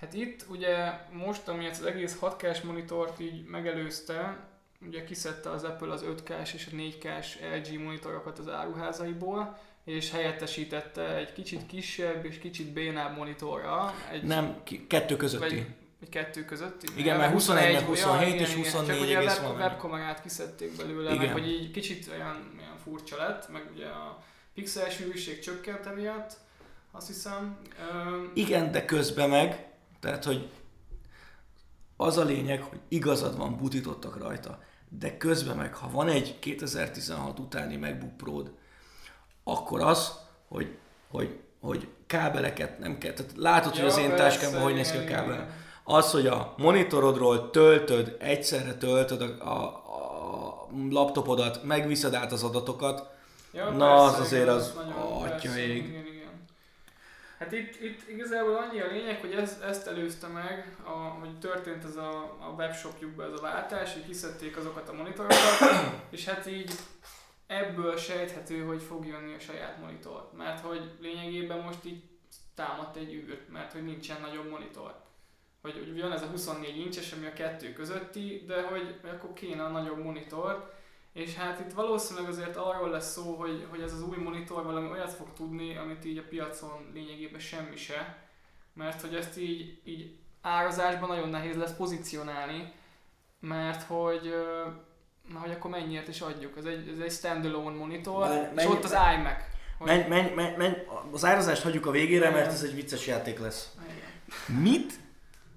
Hát itt ugye most, ami az egész 6K-s monitort így megelőzte, ugye kiszedte az Apple az 5K-s és a 4K-s LG monitorokat az áruházaiból, és helyettesítette egy kicsit kisebb és kicsit bénább monitorra. Egy, Nem, kettő közötti. Vagy, vagy kettő közötti. Igen, mert 21 meg 27 és 24 Csak ugye a web, webkamerát kiszedték belőle, Igen. meg hogy így kicsit olyan, olyan furcsa lett, meg ugye a pixel sűrűség csökkent emiatt, azt hiszem. Igen, de közben meg, tehát hogy az a lényeg, hogy igazad van, butítottak rajta, de közben meg, ha van egy 2016 utáni MacBook pro akkor az, hogy, hogy, hogy kábeleket nem kell. Tehát látod, hogy az én táskámban hogy néz ki a kábel. igen. Az, hogy a monitorodról töltöd, egyszerre töltöd a, a, a laptopodat, megviszed át az adatokat, Ja, Na, az persze, azért igen, az- nagyon- atya ég. Igen, igen. Hát itt, itt igazából annyi a lényeg, hogy ez, ezt előzte meg, a, hogy történt ez a, a webshopjukban ez a váltás, hogy kiszedték azokat a monitorokat, és hát így ebből sejthető, hogy fog jönni a saját monitor. Mert hogy lényegében most így támadt egy űr, mert hogy nincsen nagyobb monitor. Hogy, hogy van ez a 24 incses, ami a kettő közötti, de hogy, hogy akkor kéne a nagyobb monitor, és hát itt valószínűleg azért arról lesz szó, hogy, hogy ez az új monitor valami olyat fog tudni, amit így a piacon lényegében semmi se, mert hogy ezt így, így árazásban nagyon nehéz lesz pozícionálni, mert hogy, mert hogy akkor mennyiért is adjuk. Ez egy, ez egy standalone monitor, Menj- és ott az iMac. Hogy, menj, menj, menj, menj, az árazást hagyjuk a végére, mert ez egy vicces játék lesz. Igen. Mit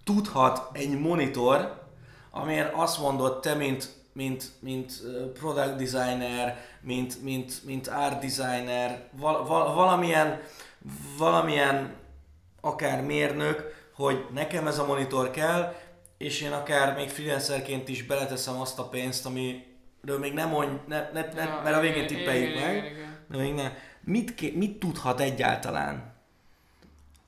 tudhat egy monitor, amilyen azt mondod te, mint, mint, mint product designer, mint, mint, mint art designer, val, val, valamilyen, valamilyen akár mérnök, hogy nekem ez a monitor kell, és én akár még freelancerként is beleteszem azt a pénzt, ami de még nem mondj, ne, ne, ne, Ja, mert a végén tippeljük meg, igen, igen. de még nem. Mit, ké, mit tudhat egyáltalán?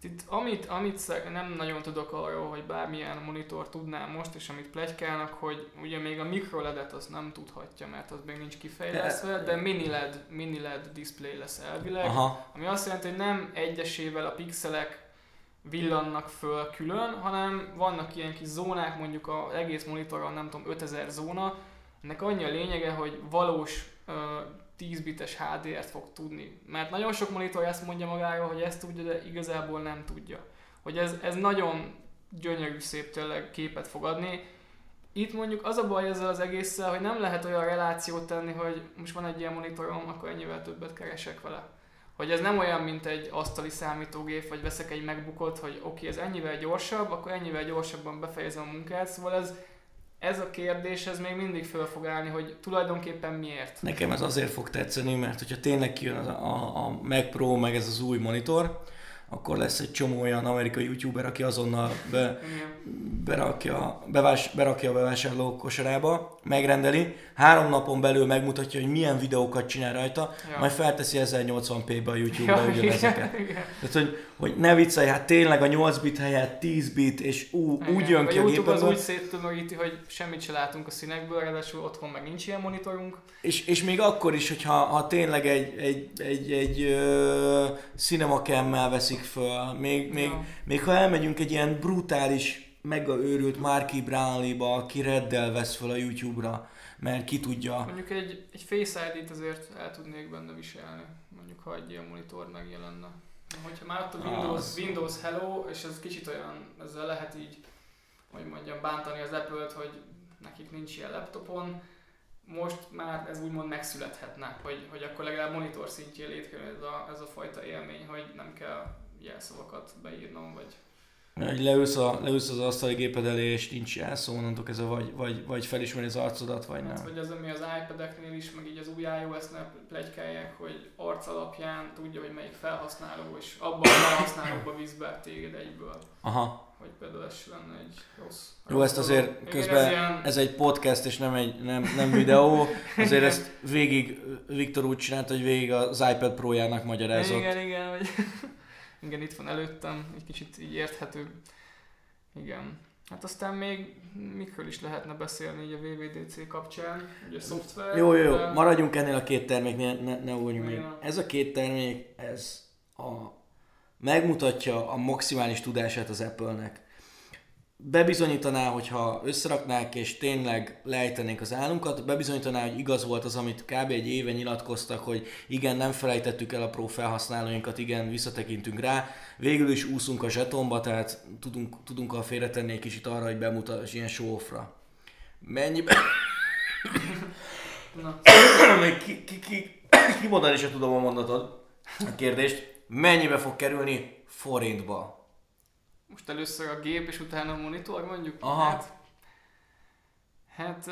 Itt, amit, amit nem nagyon tudok arról, hogy bármilyen monitor tudnám most, és amit plegykálnak, hogy ugye még a mikroledet azt nem tudhatja, mert az még nincs kifejlesztve, de mini LED, mini LED display lesz elvileg, Aha, ami azt jelenti, hogy nem egyesével a pixelek villannak föl külön, hanem vannak ilyen kis zónák, mondjuk az egész monitoron nem tudom 5000 zóna, ennek annyi a lényege, hogy valós ö, 10 bites HDR-t fog tudni. Mert nagyon sok monitor ezt mondja magáról, hogy ezt tudja, de igazából nem tudja. Hogy ez, ez nagyon gyönyörű szép tényleg képet fog adni. Itt mondjuk az a baj ezzel az egésszel, hogy nem lehet olyan relációt tenni, hogy most van egy ilyen monitorom, akkor ennyivel többet keresek vele. Hogy ez nem olyan, mint egy asztali számítógép, vagy veszek egy megbukot, hogy oké, ez ennyivel gyorsabb, akkor ennyivel gyorsabban befejezem a munkát. Szóval ez, ez a kérdés, ez még mindig föl fog állni, hogy tulajdonképpen miért. nekem ez azért fog tetszeni, mert hogyha tényleg kijön a, a, a Mac Pro, meg ez az új monitor, akkor lesz egy csomó olyan amerikai youtuber, aki azonnal be, berakja, bevás, berakja a bevásárló kosarába, megrendeli, három napon belül megmutatja, hogy milyen videókat csinál rajta, Ja. majd felteszi 1080p-be a YouTube-ra Ja, ugyanezeket. Tehát, hogy, hogy ne viccelj, hát tényleg a 8 bit helyett 10 bit, és ú, úgy Igen. jön a ki a YouTube az úgy széttömöríti, hogy semmit se látunk a színekből, ráadásul otthon meg nincs ilyen monitorunk. és, és még akkor is, hogyha ha tényleg egy, egy, egy, egy ö, cinema cam veszik föl, még, még, Ja. még ha elmegyünk egy ilyen brutális, mega őrült Marky Brownlee-ba, aki reddel vesz föl a YouTube-ra, mert ki tudja. Mondjuk egy, egy Face ID-t azért el tudnék benne viselni, mondjuk ha egy ilyen monitor megjelenne. Hogyha már ott a Windows, Az. Windows Hello, és ez kicsit olyan, ezzel lehet így, hogy mondjam, bántani az Apple-t, hogy nekik nincs ilyen laptopon, most már ez úgymond megszülethetne, hogy, hogy akkor legalább monitor szintjén létrejön ez a, ez a fajta élmény, hogy nem kell jelszavakat beírnom, vagy Hogy leülsz, a, leülsz az asztali géped elé, és nincs jelszó, onnantól ez a vagy, vagy, vagy felismeri az arcodat, vagy Hát, nem. hogy az, ami az iPad-eknél is, meg így az új iOS-nél plegykálják, hogy arc alapján tudja, hogy melyik felhasználó, és abban a felhasználóba visz be téged egyből. Aha. Hogy például ez lenne egy rossz. Jó, ezt azért dolog. Igen, közben- Ez ilyen, Ez egy podcast, és nem egy nem, nem videó. Azért ezt végig Viktor úgy csinálta, hogy végig az iPad Pro-jának magyarázott. igen, igen, hogy igen, itt van előttem, egy kicsit így érthető. Igen. Hát aztán még mikről is lehetne beszélni így a VVDC kapcsán, ugye szoftver. Jó, jó, jó, de- maradjunk ennél a két terméknél, ne, ne ugorjunk még. Ez a két termék, ez a, megmutatja a maximális tudását az Apple-nek. Bebizonyítaná, hogyha összeraknák és tényleg lejtenénk az állunkat, bebizonyítaná, hogy igaz volt az, amit kb. egy éve nyilatkoztak, hogy igen, nem felejtettük el a Pro felhasználóinkat, igen, visszatekintünk rá. Végül is úszunk a zsetonba, tehát tudunk, tudunk a félretenni egy kicsit arra, hogy bemutass ilyen show-offra. Mennyibe... Na, Még ki, ki, ki, kimondani sem tudom a mondatod, a kérdést. Mennyibe fog kerülni forintba? Most először a gép, és utána a monitor mondjuk? Aha. Hát, hát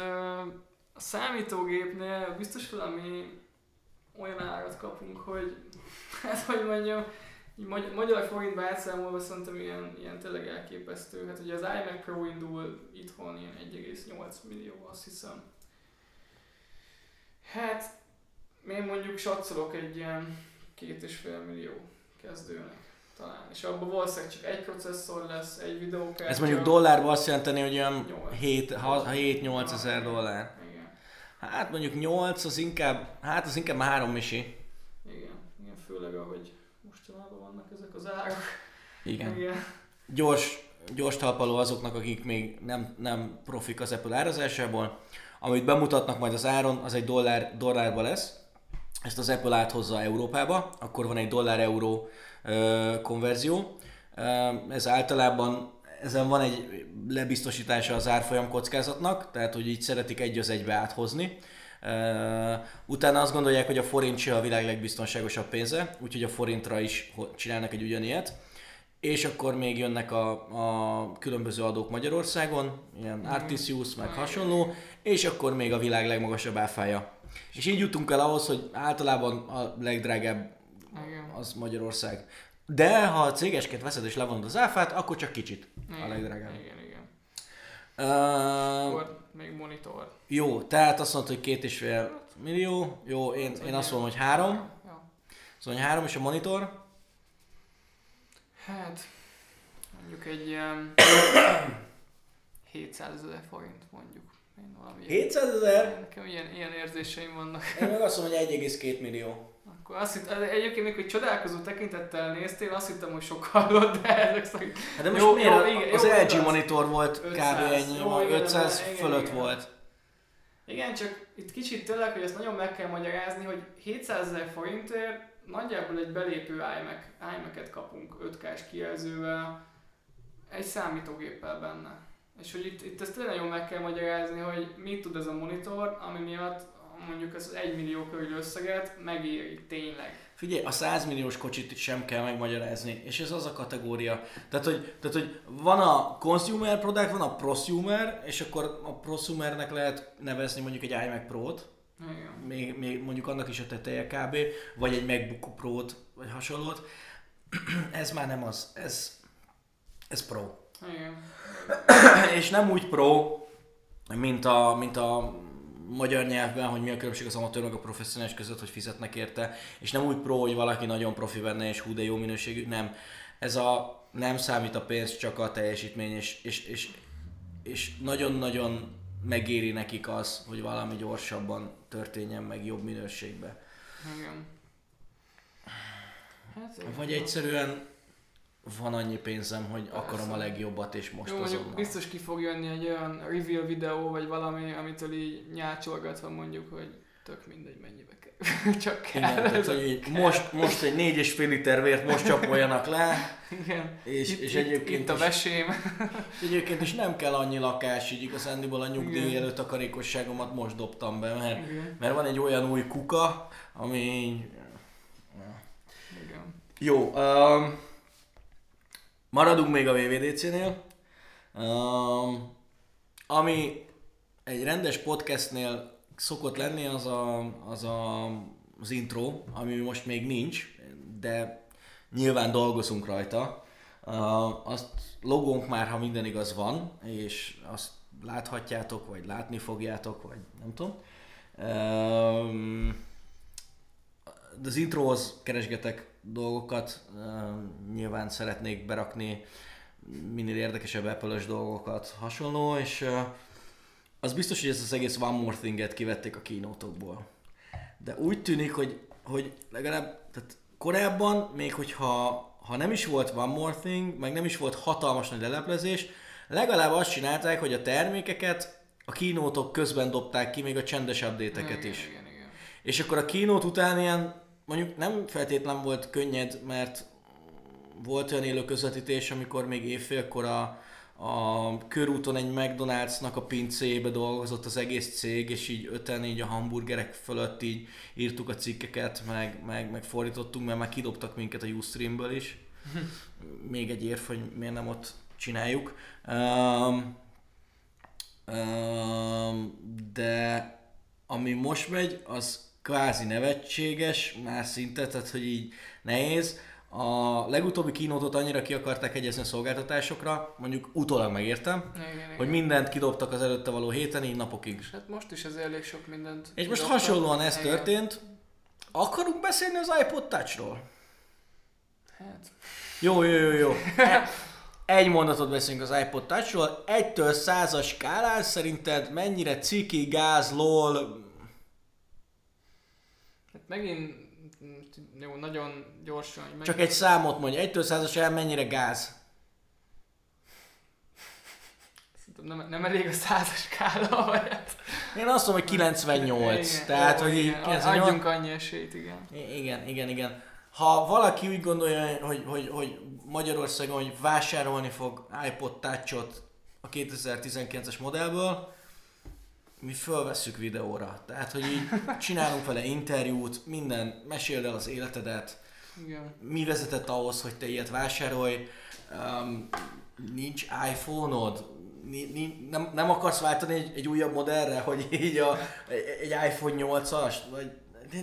a számítógépnél biztos valami olyan árat kapunk, hogy hát hogy mondjam, így magy- magyar forintba átszámolva szerintem ilyen, ilyen tényleg elképesztő. Hát ugye az iMac Pro indul itthon ilyen 1,8 millió, azt hiszem. Hát én mondjuk satszolok egy ilyen két és fél millió kezdőnek talán. És abban valószínűleg csak egy processzor lesz, egy videókártya. Ez mondjuk dollárban azt jelenteni, hogy olyan Nyolc. 7-8 ezer dollár. Igen, Hát mondjuk 8, az inkább, hát az inkább 3 misi. igen, igen, főleg ahogy mostanában vannak ezek az árak. Igen. igen. Gyors, gyors talpaló azoknak, akik még nem, nem profik az Apple árazásából. Amit bemutatnak majd az áron, az egy dollár, dollárba lesz. Ezt az Apple áthozza Európába, akkor van egy dollár-euró konverzió. Ez általában, ezen van egy lebiztosítása az árfolyam kockázatnak, tehát hogy így szeretik egy az egybe áthozni. Utána azt gondolják, hogy a forint se a világ legbiztonságosabb pénze, úgyhogy a forintra is csinálnak egy ugyanilyet. És akkor még jönnek a, a különböző adók Magyarországon, ilyen Artisius, meg hasonló, és akkor még a világ legmagasabb áfája. És így jutunk el ahhoz, hogy általában a legdrágább Igen. az Magyarország. De ha cégesként veszed és levonod az áfát, akkor csak kicsit a Igen, legdrágább. Igen, igen. Uh, Akkor még monitor. jó, tehát azt mondta, hogy két és fél millió. Jó, én, én azt mondom, hogy három. Szóval, hogy három és a monitor. Hát, mondjuk egy ilyen 700 ezer forint mondjuk. Én valami 700 ezer? Nekem ilyen, ilyen érzéseim vannak. Én meg azt mondom, hogy 1,2 millió. Akkor azt hitt, egyébként még, hogy csodálkozó tekintettel néztél, azt hittem, hogy sokkal volt, de ezek szerint Hát de most Jó, miért? jó, igen, az jó, LG 500. monitor volt kb. 500. ennyi, Jó, ma igen, 500 igen, fölött igen. volt. Igen, csak itt kicsit tényleg, hogy ezt nagyon meg kell magyarázni, hogy 700 ezer forintért nagyjából egy belépő iMac, iMac-et kapunk 5K-s kijelzővel, egy számítógéppel benne. És hogy itt, itt ezt tényleg nagyon meg kell magyarázni, hogy mit tud ez a monitor, ami miatt mondjuk az 1 millió körül összeget megéri tényleg. Figyelj, a 100 milliós kocsit sem kell megmagyarázni, és ez az a kategória. Tehát, hogy, tehát, hogy van a consumer product, van a prosumer, és akkor a prosumernek lehet nevezni mondjuk egy iMac Pro-t, Igen. még, még mondjuk annak is a teteje kb, vagy egy MacBook Pro-t, vagy hasonlót. Ez már nem az, ez, ez Pro. Igen. és nem úgy pro, mint a, mint a magyar nyelvben, hogy mi a különbség az amatőr meg a professzionális között, hogy fizetnek érte, és nem úgy pro, hogy valaki nagyon profi benne, és hú, de jó minőségű, nem. Ez a nem számít a pénz, csak a teljesítmény, és, és, és, és nagyon-nagyon megéri nekik az, hogy valami gyorsabban történjen meg jobb minőségben. Igen. Hát, Vagy egyszerűen van annyi pénzem, hogy akarom a Persze. legjobbat, és most Jó, azonnal. biztos ki fog jönni egy olyan reveal videó, vagy valami, amitől így nyácsolgatva mondjuk, hogy tök mindegy mennyibe kell. Csak kell. Igen, tehát, a- hogy így most, most egy négy és fél liter vért most csapoljanak le, Igen. és, itt, és egyébként, itt a is, vesém. egyébként is nem kell annyi lakás, így igazándiból a nyugdíj Igen. előtt takarékosságomat most dobtam be, mert, Igen. mert van egy olyan új kuka, ami Igen. Jó, um, maradunk még a VVDC-nél. Um, ami egy rendes podcastnél szokott lenni, az a, az, a, az intro, ami most még nincs, de nyilván dolgozunk rajta. Uh, azt logónk már, ha minden igaz van, és azt láthatjátok, vagy látni fogjátok, vagy nem tudom. Um, az introhoz keresgetek dolgokat, nyilván szeretnék berakni minél érdekesebb apple dolgokat, hasonló, és az biztos, hogy ezt az egész One More Thing-et kivették a kínótokból. De úgy tűnik, hogy, hogy legalább tehát korábban, még hogyha ha nem is volt One More Thing, meg nem is volt hatalmas nagy leleplezés, legalább azt csinálták, hogy a termékeket a kínótok közben dobták ki, még a csendes update-eket igen, is. Igen, igen. És akkor a kínót után ilyen, mondjuk nem feltétlen volt könnyed, mert volt olyan élő közvetítés, amikor még évfélkor a, a körúton egy McDonald'snak a pincébe dolgozott az egész cég, és így öten így a hamburgerek fölött így írtuk a cikkeket, meg, meg, meg fordítottunk, mert már kidobtak minket a Ustreamből is. Még egy érv, hogy miért nem ott csináljuk. Um, um, de ami most megy, az kvázi nevetséges, már szinte, tehát hogy így nehéz. A legutóbbi kínótot annyira ki akarták egyezni a szolgáltatásokra, mondjuk utólag megértem, igen, igen. hogy mindent kidobtak az előtte való héten, így napokig. Hát most is ez elég sok mindent. És most kidobtak. hasonlóan ez Igen. történt. Akarunk beszélni az iPod Touchról? Hát, Jó, jó, jó, jó. Egy mondatot beszélünk az iPod Touchról. Egytől százas skálán szerinted mennyire ciki, gáz, lol, megint mm, jó, nagyon gyorsan. hogy csak egy számot mondj. Egytől százas el mennyire gáz? Szerintem nem, nem elég a százas skála, vagy hát... Én azt mondom, hogy 98. Igen, Tehát, jó, hogy igen, 98. Adjunk annyi esélyt, igen. Igen, igen, igen. Ha valaki úgy gondolja, hogy, hogy, hogy Magyarországon hogy vásárolni fog iPod Touch-ot a 2019-es modellből, mi fölvesszük videóra. Tehát, hogy így csinálunk vele interjút, minden, meséld el az életedet, Igen. mi vezetett ahhoz, hogy te ilyet vásárolj, um, nincs iPhone-od, nem, nem akarsz váltani egy, egy újabb modellre, hogy így a, egy, iPhone 8-ast, vagy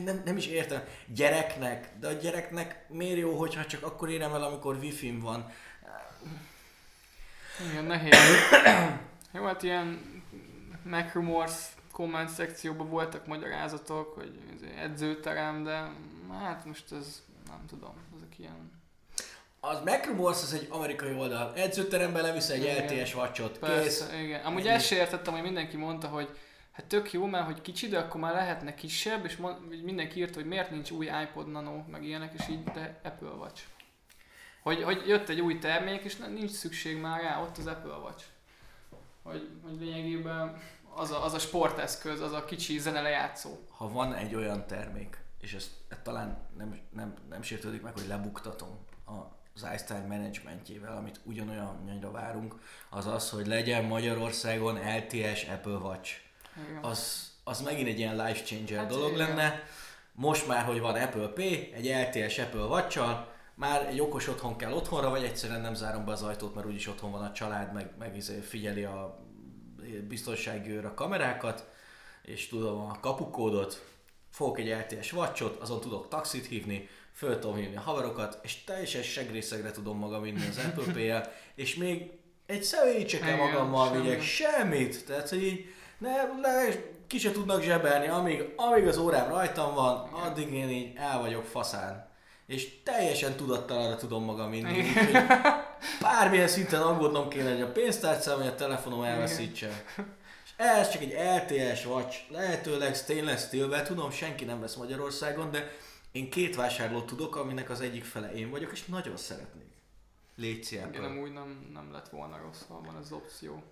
nem, nem is értem. Gyereknek, de a gyereknek miért jó, hogyha csak akkor érem el, amikor wifi van. Igen, nehéz. Jó, hát ilyen MacRumors komment szekcióban voltak magyarázatok, hogy edzőterem, de hát most ez nem tudom, ezek ilyen... Az Macrumors az egy amerikai oldal. Edzőterembe levisz egy Igen. LTS vacsot. Persze, Kész. igen. Amúgy Ennyi. ezt se értettem, hogy mindenki mondta, hogy hát tök jó, mert hogy kicsi, de akkor már lehetne kisebb, és mindenki írta, hogy miért nincs új iPod Nano, meg ilyenek, és így, de Apple Watch. Hogy, hogy jött egy új termék, és nincs szükség már rá, ott az Apple Watch. Hogy, hogy lényegében az a, az a sporteszköz, az a kicsi zenelejátszó. Ha van egy olyan termék, és ezt, ezt talán nem, nem, nem sértődik meg, hogy lebuktatom az iStyle managementjével, amit ugyanolyanra várunk, az az, hogy legyen Magyarországon LTS Apple Watch. Igen. Az, az megint egy ilyen life changer Hát dolog igen. lenne. Most már, hogy van Apple Pay, egy LTS Apple watch már egy okos otthon kell otthonra, vagy egyszerűen nem zárom be az ajtót, mert úgyis otthon van a család, meg, meg izé figyeli a biztonsági őr a kamerákat, és tudom a kapukódot, fogok egy LTS watchot, azon tudok taxit hívni, föl tudom hívni a haverokat, és teljesen segrészegre tudom magam vinni az Apple és még egy személyt se kell magammal semmi. vigyek, semmit. Tehát, hogy így ne, le, ki se tudnak zsebelni, amíg, amíg az órám rajtam van, addig én így el vagyok faszán. És teljesen tudattalanra tudom magam úgyhogy Bármilyen szinten aggódnom kéne, hogy a pénztárcám vagy a telefonom elveszítse. És ez csak egy LTS watch, lehetőleg stainless steel tudom, senki nem vesz Magyarországon, de én két vásárlót tudok, aminek az egyik fele én vagyok, és nagyon szeretnék. Légy Igen, Apple. amúgy nem, nem lett volna rossz, ha van ez az opció.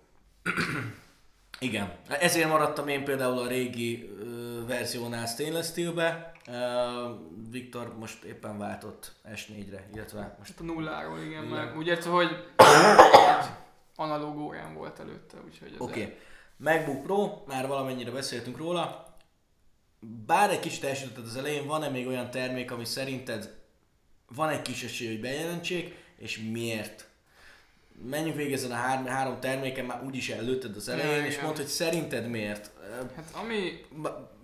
Igen. Ezért maradtam én például a régi ö, verziónál stainless steelbe. Ö, Viktor most éppen váltott S4-re, illetve most Most a nulláról, igen, Nulla. meg ugye, hogy egy analóg órán volt előtte, úgyhogy Oké. Okay. MacBook Pro, már valamennyire beszéltünk róla. Bár egy kicsit elsütötted az elején, van-e még olyan termék, ami szerinted van egy kis esély, hogy bejelentsék, és miért? Menjünk végig ezen a három, három terméken, már úgyis előtted az elején, Ja, és igen. mondd, hogy szerinted miért? Hát ami,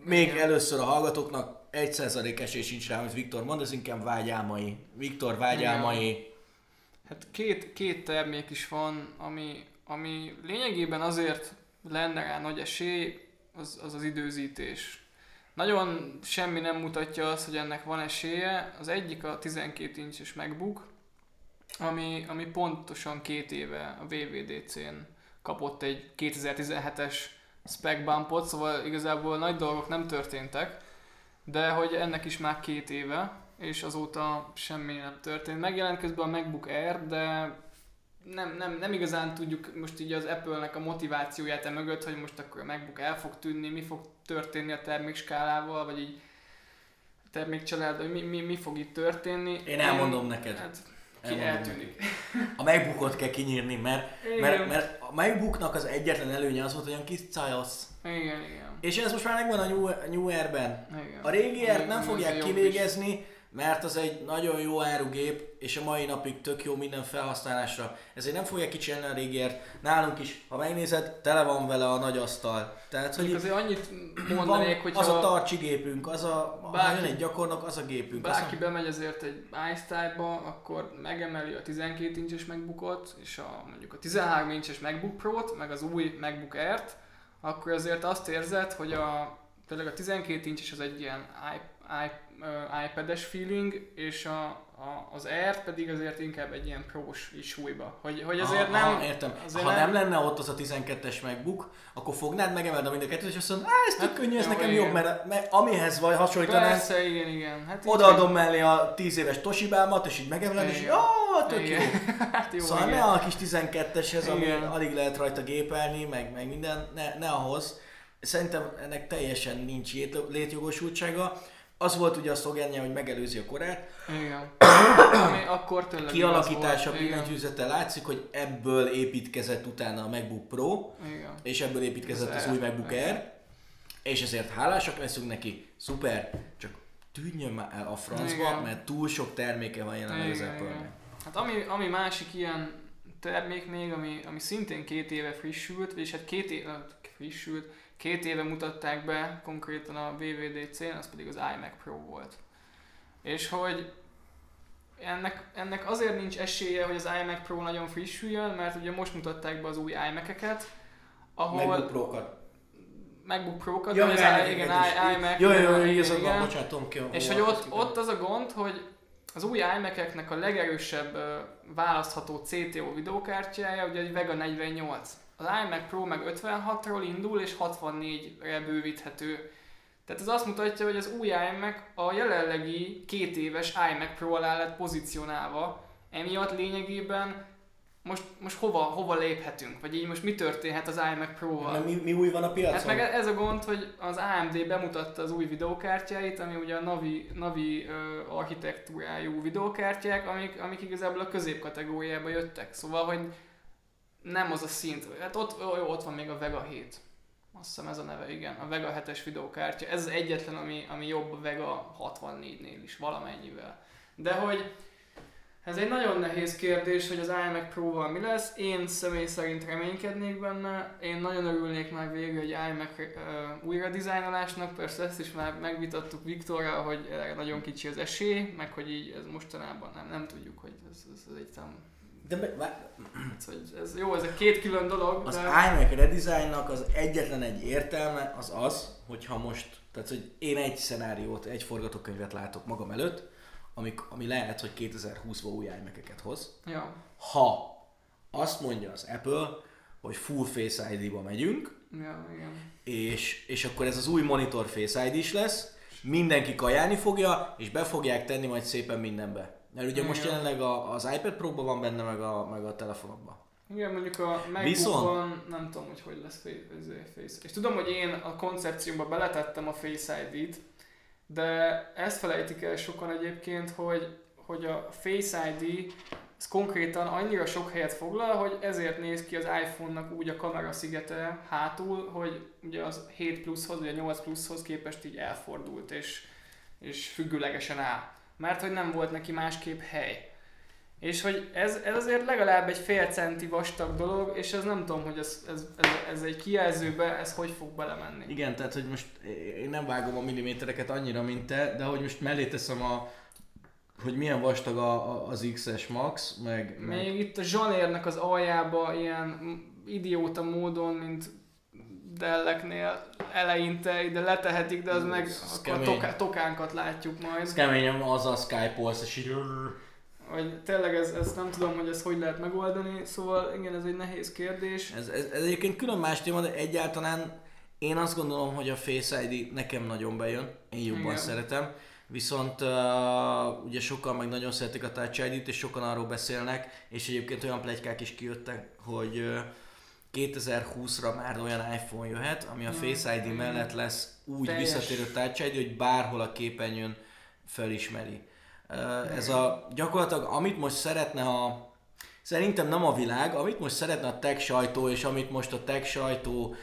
Még Igen. először a hallgatóknak 1% esély sincs rá, amit Viktor mond, ez inkább vágyálmai. Viktor vágyálmai. hát két, két termék is van, ami, ami lényegében azért lenne rá nagy esély, az az, az időzítés. Nagyon semmi nem mutatja azt, hogy ennek van esélye. Az egyik a 12 incses MacBook, ami, ami pontosan két éve a VVDC-n kapott egy 2017-es spec bumpot, szóval igazából nagy dolgok nem történtek, de hogy ennek is már két éve, és azóta semmi nem történt. Megjelent közben a MacBook Air, de nem, nem, nem igazán tudjuk most így az Apple-nek a motivációját e mögött, hogy most akkor a MacBook el fog tűnni, mi fog történni a termékskálával, vagy így termékcsalád, hogy mi, mi, mi fog itt történni. Én elmondom neked. Hát, ki eltűnik. A MacBookot kell kinyírni, mert, Igen. mert, mert a MacBooknak az egyetlen előnye az volt, hogy olyan kis cajosz. Igen, igen. És ez most már megvan a New, New Air-ben. igen. A régi Air-t nem fogják kivégezni, mert az egy nagyon jó árugép, és a mai napig tök jó minden felhasználásra. Ezért nem fogják kicsinálni a régi Air-t. Nálunk is, ha megnézed, tele van vele a nagy asztal. Tehát, hogy azért annyit mondanék, hogy az a tartsi gépünk, az a, ha Bárki- jön egy gyakornok, az a gépünk. bárki Az bemegy azért egy iStyle-ba, akkor megemeli a 12 incses MacBookot, és a, mondjuk a 13 incses MacBook Pro-t, meg az új MacBook Air-t, akkor azért azt érzed, hogy a, tényleg a 12 incses az egy ilyen i, ö, iPad-es feeling, és a, a, az Air pedig azért inkább egy ilyen prós is súlyba. Hogy, hogy azért Aha, nem... aha, értem. Azért ha nem. lenne ott az a 12-es MacBook, akkor fognád, megemeld a mind a kettőt, és azt mondod, "Á, ez tök Hát, könnyű, ez jó, nekem igen. jobb, mert, mert amihez vagy hasonlítanánk, Persze, igen, igen. Hát odaadom mellé a 10 éves Toshibámat, és így megemeled, és Igen. ah, tök jó. igen. hát jó, Szóval igen. ne a kis 12-eshez, ami alig lehet rajta gépelni, meg, meg minden, ne, ne ahhoz. Szerintem ennek teljesen nincs lét- létjogosultsága. Az volt ugye a szlogenje, hogy megelőzi a korát. Igen. Ami akkor tényleg Kialakítása, billentyűzete látszik, hogy ebből építkezett utána a MacBook Pro, Igen. és ebből építkezett Az az új. MacBook. Air, és ezért hálásak leszünk neki, szuper, csak tűnjön már el a francba, Igen. mert túl sok terméke van jelenleg az apple igen. Hát ami, ami másik ilyen termék még, ami, ami szintén két éve frissült, és hát két éve frissült, két éve mutatták be konkrétan a VVDC-n, az pedig az iMac Pro volt. És hogy ennek, ennek azért nincs esélye, hogy az iMac Pro nagyon frissüljön, mert ugye most mutatták be az új iMac-eket, ahol... MacBook Pro-kat. MacBook Pro-kat, ja, az igen, igen, iMac. Jó, jó, jó, igazad bocsánat, Tom, ki És hogy ott, ott az a gond, hogy az új iMac-eknek a legerősebb választható CTO videókártyája ugye egy Vega 48. Az iMac Pro meg 56-ról indul és 64-re bővíthető. Tehát ez azt mutatja, hogy az új iMac a jelenlegi két éves iMac Pro alá lett pozícionálva, emiatt lényegében most, most hova, hova léphetünk? Vagy így most mi történhet az iMac Pro-val? Mi, mi új van a piacon? Hát meg ez a gond, hogy az AMD bemutatta az új videókártyáit, ami ugye a Navi, Navi uh, architektúrájú videókártyák, amik, amik igazából a középkategóriába jöttek. Szóval, hogy nem az a szint. Hát ott, jó, ott van még a Vega 7. Azt hiszem ez a neve, igen. A Vega 7-es videókártya. Ez az egyetlen, ami, ami jobb a Vega 64-nél is, valamennyivel. De hogy ez egy nagyon nehéz kérdés, hogy az iMac Pro-val mi lesz. Én személy szerint reménykednék benne. Én nagyon örülnék már végre egy iMac uh, újra dizájnolásnak. Persze ezt is már megvitattuk Viktorral, hogy erre nagyon kicsi az esély, meg hogy így ez mostanában nem, nem tudjuk, hogy ez, ez, ez egy. De be, ez, hogy ez jó, ez egy két külön dolog. Az de... iMac redesignnak az egyetlen egy értelme az az, hogyha most, tehát hogy én egy szenáriót, egy forgatókönyvet látok magam előtt, amik, ami lehet, hogy 2020-ban új iMac-eket hoz. Ja. Ha azt mondja az Apple, hogy full Face ID-ba megyünk, ja, igen. És, és akkor ez az új monitor Face ID is lesz, mindenki kajálni fogja, és be fogják tenni majd szépen mindenbe. Mert ugye igen. most jelenleg a, az iPad pro van benne, meg a, meg a telefonokban. Igen, mondjuk a Viszont... nem tudom, hogy hogy lesz Face. És tudom, hogy én a koncepciómba beletettem a Face ID-t, de ezt felejtik el sokan egyébként, hogy, hogy a Face ID ez konkrétan annyira sok helyet foglal, hogy ezért néz ki az iPhone-nak úgy a kamera szigete hátul, hogy ugye az 7 pluszhoz, vagy a 8 pluszhoz képest így elfordult, és, és függőlegesen áll. Mert hogy nem volt neki másképp hely. És hogy ez, ez azért legalább egy fél centi vastag dolog, és ez nem tudom, hogy ez, ez, ez, ez egy kijelzőbe, ez hogy fog belemenni. Igen, tehát hogy most én nem vágom a millimétereket annyira, mint te, de hogy most mellé teszem a, hogy milyen vastag a, a, az XS Max, meg, meg... Még itt a zsanérnek az aljába ilyen idióta módon, mint Delleknél eleinte ide letehetik, de az meg akkor a toká, tokánkat látjuk majd. Ez kemény, az a Skype-olsz, és így vagy tényleg ez, ezt nem tudom, hogy ezt hogy lehet megoldani, szóval igen, ez egy nehéz kérdés. Ez, ez, ez egyébként külön más téma, de egyáltalán én azt gondolom, hogy a Face ID nekem nagyon bejön, én jobban igen. szeretem. Viszont uh, ugye sokan meg nagyon szeretik a Touch ID-t, és sokan arról beszélnek, és egyébként olyan plegykák is kijöttek, hogy uh, 2020-ra már olyan iPhone jöhet, ami a Face ID mellett lesz úgy Teljes. visszatérő Touch ID, hogy bárhol a képernyőn felismeri. Ez a gyakorlatilag, amit most szeretne a Szerintem nem a világ, amit most szeretne a tech sajtó, és amit most a tech sajtó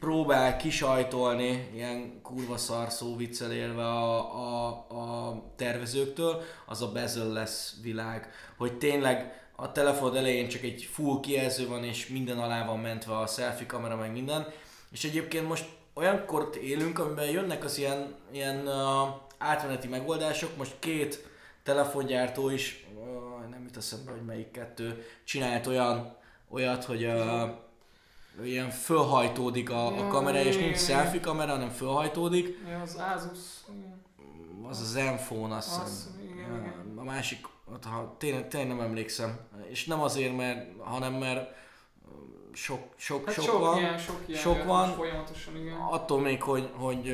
próbál kisajtolni, ilyen kurva szar szó viccel élve a, a, a tervezőktől, az a bezel lesz világ. Hogy tényleg a telefon elején csak egy full kijelző van, és minden alá van mentve a selfie kamera, meg minden. És egyébként most olyan kort élünk, amiben jönnek az ilyen, ilyen uh, átmeneti megoldások. Most két telefongyártó is, nem jut eszembe, hogy melyik kettő, csinált olyan, olyat, hogy uh, ilyen fölhajtódik a, a kamera, és nincs selfie kamera, hanem fölhajtódik. Ja, az Asus. Az a Zenfone, azt hiszem. A másik, ha tényleg, tényleg nem emlékszem. És nem azért, mert, hanem mert sok, sok, hát sok, sok van. Ilyen, sok, ilyen sok van. Folyamatosan, igen. Attól még, hogy, hogy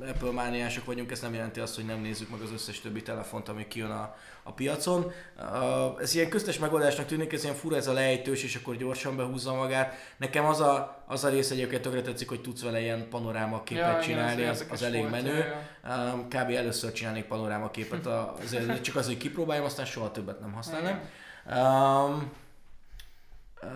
Apple mániások vagyunk, ez nem jelenti azt, hogy nem nézzük meg az összes többi telefont, ami kijön a, a piacon. Uh, ez ilyen köztes megoldásnak tűnik, ez ilyen fura ez a lejtős, és akkor gyorsan behúzza magát. Nekem az a, az a rész egyébként tökre tetszik, hogy tudsz vele ilyen panoráma képet ja, csinálni, igen, az, az elég volt, menő. Ja. Um, kb. először csinálnék panoráma képet, azért csak az, hogy kipróbáljam, aztán soha többet nem használnám. Um, uh,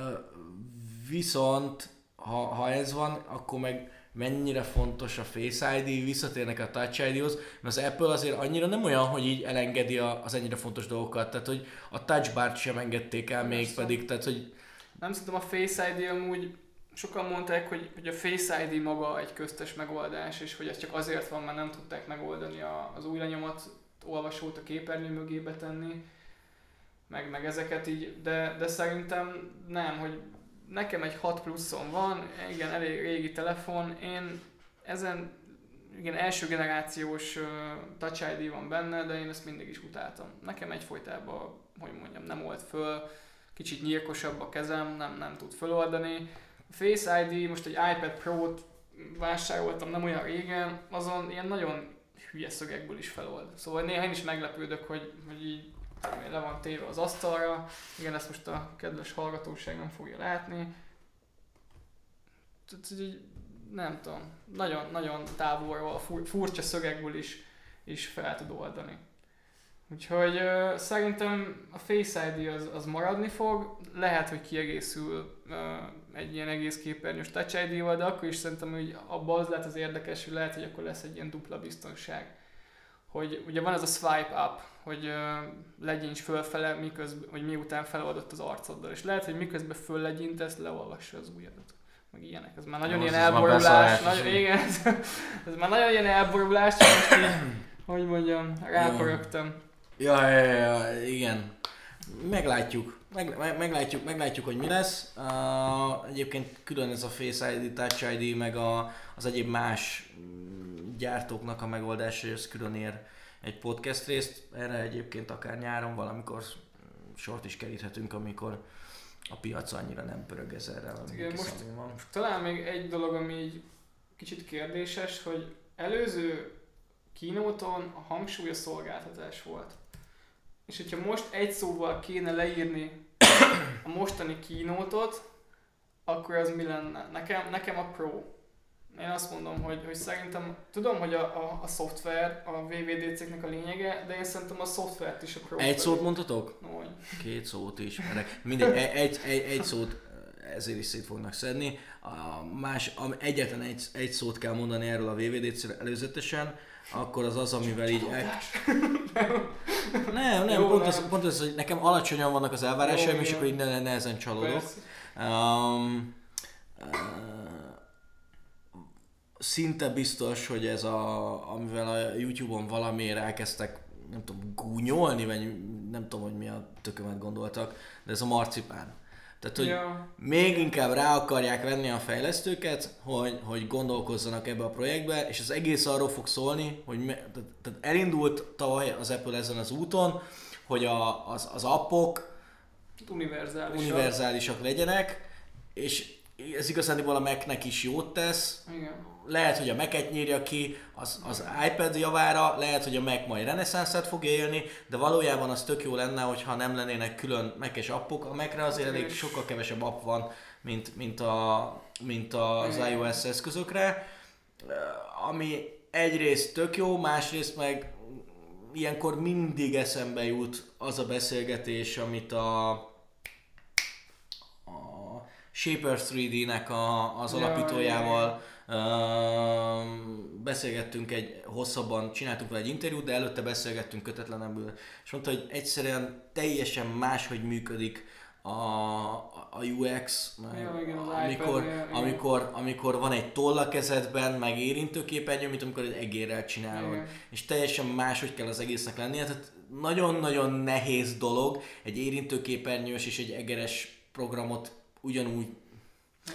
viszont ha, ha ez van, akkor meg mennyire fontos a Face ID, visszatérnek a Touch ID-hoz, mert az Apple azért annyira nem olyan, hogy így elengedi az ennyire fontos dolgokat, tehát hogy a Touch Bar-t sem engedték el még pedig, tehát hogy... Nem szerintem a Face ID amúgy sokan mondták, hogy, hogy a Face ID maga egy köztes megoldás, és hogy ez csak azért van, mert nem tudták megoldani a, az új lenyomat olvasót a képernyő mögébe tenni, meg, meg ezeket így, de, de szerintem nem, hogy nekem egy 6 pluszon van, igen, elég régi telefon, én ezen igen, első generációs uh, Touch ID van benne, de én ezt mindig is utáltam. Nekem egyfolytában, hogy mondjam, nem volt föl, kicsit nyírkosabb a kezem, nem, nem tud föloldani. Face ID, most egy iPad Pro-t vásároltam nem olyan régen, azon ilyen nagyon hülye szögekből is felold. Szóval néha én is meglepődök, hogy, hogy így le van téve az asztalra. Igen, ezt most a kedves hallgatóság nem fogja látni. Nem tudom, nagyon-nagyon távolról, furcsa szögekből is, is fel tud oldani. Úgyhogy uh, szerintem a Face ID az, az maradni fog, lehet, hogy kiegészül uh, egy ilyen egész képernyős Touch ID-val, de akkor is szerintem, hogy abban az lehet az érdekes, hogy lehet, hogy akkor lesz egy ilyen dupla biztonság. Hogy ugye van ez a swipe up, hogy uh, legyints fölfele, miközben, vagy miután feloldott az arcoddal, és lehet, hogy miközben föllegyintesz, leolvassa az ujjadat meg ilyenek. Ez már nagyon most ilyen elborulás, nagyon, igen, ez, ez már nagyon ilyen elborulás, csak most így, hogy mondjam, rápörögtem. Ja, ja, ja, igen. Meglátjuk. Meg, meg, meglátjuk, meglátjuk, hogy mi lesz. Uh, egyébként külön ez a Face ID, Touch ID, meg a, az egyéb más mm, gyártóknak a megoldása, hogy ez külön ér egy podcast részt. Erre egyébként akár nyáron valamikor sort is keríthetünk, amikor a piac annyira nem pörög ezerre. Igen, most, van. talán még egy dolog, ami így kicsit kérdéses, hogy előző kínóton a hangsúly a szolgáltatás volt. És hogyha most egy szóval kéne leírni a mostani kínótot, akkor az mi lenne? Nekem, nekem a Pro. Én azt mondom, hogy, hogy szerintem, tudom, hogy a, a, a szoftver, a VVDC-nek a lényege, de én szerintem a szoftvert is a Pro. Egy szót mondhatok? No, Két szót is, mert mindig egy, egy, egy, szót ezért is szét fognak szedni. A más, egyetlen egy, egy szót kell mondani erről a VVDC előzetesen, akkor az az, amivel így... El... nem, nem, Jó, pont, nem. Az, pont az, hogy nekem alacsonyan vannak az elvárásaim, és akkor így ne, nehezen csalódok. Um, uh, szinte biztos, hogy ez a, amivel a Youtube-on valamiért elkezdtek nem tudom, gúnyolni, vagy nem tudom, hogy mi a tökömet gondoltak, de ez a marcipán. Tehát, hogy ja. még inkább rá akarják venni a fejlesztőket, hogy, hogy gondolkozzanak ebbe a projektbe, és az egész arról fog szólni, hogy me, tehát elindult tavaly az Apple ezen az úton, hogy a, az, az appok univerzálisak. univerzálisak legyenek, és ez igazániból a Mac-nek is jót tesz. Igen lehet, hogy a Mac-et nyírja ki az, az iPad javára, lehet, hogy a Mac majd reneszánszát fog élni, de valójában az tök jó lenne, hogyha nem lennének külön Mac-es appok. A Mac-re azért elég sokkal kevesebb app van, mint, mint, a, mint az iOS eszközökre, ami egyrészt tök jó, másrészt meg ilyenkor mindig eszembe jut az a beszélgetés, amit a, a Shaper 3D-nek a, az alapítójával beszélgettünk egy hosszabban, csináltunk vele egy interjút, de előtte beszélgettünk kötetlenebből, és mondta, hogy egyszerűen teljesen máshogy működik a, a UX, ja, igen, amikor, iPad, amikor, amikor van egy toll a kezedben, meg érintőképernyő, mint amikor egy egérrel csinálod. Igen. És teljesen máshogy kell az egésznek lennie. Tehát nagyon-nagyon nehéz dolog egy érintőképernyős és egy egeres programot ugyanúgy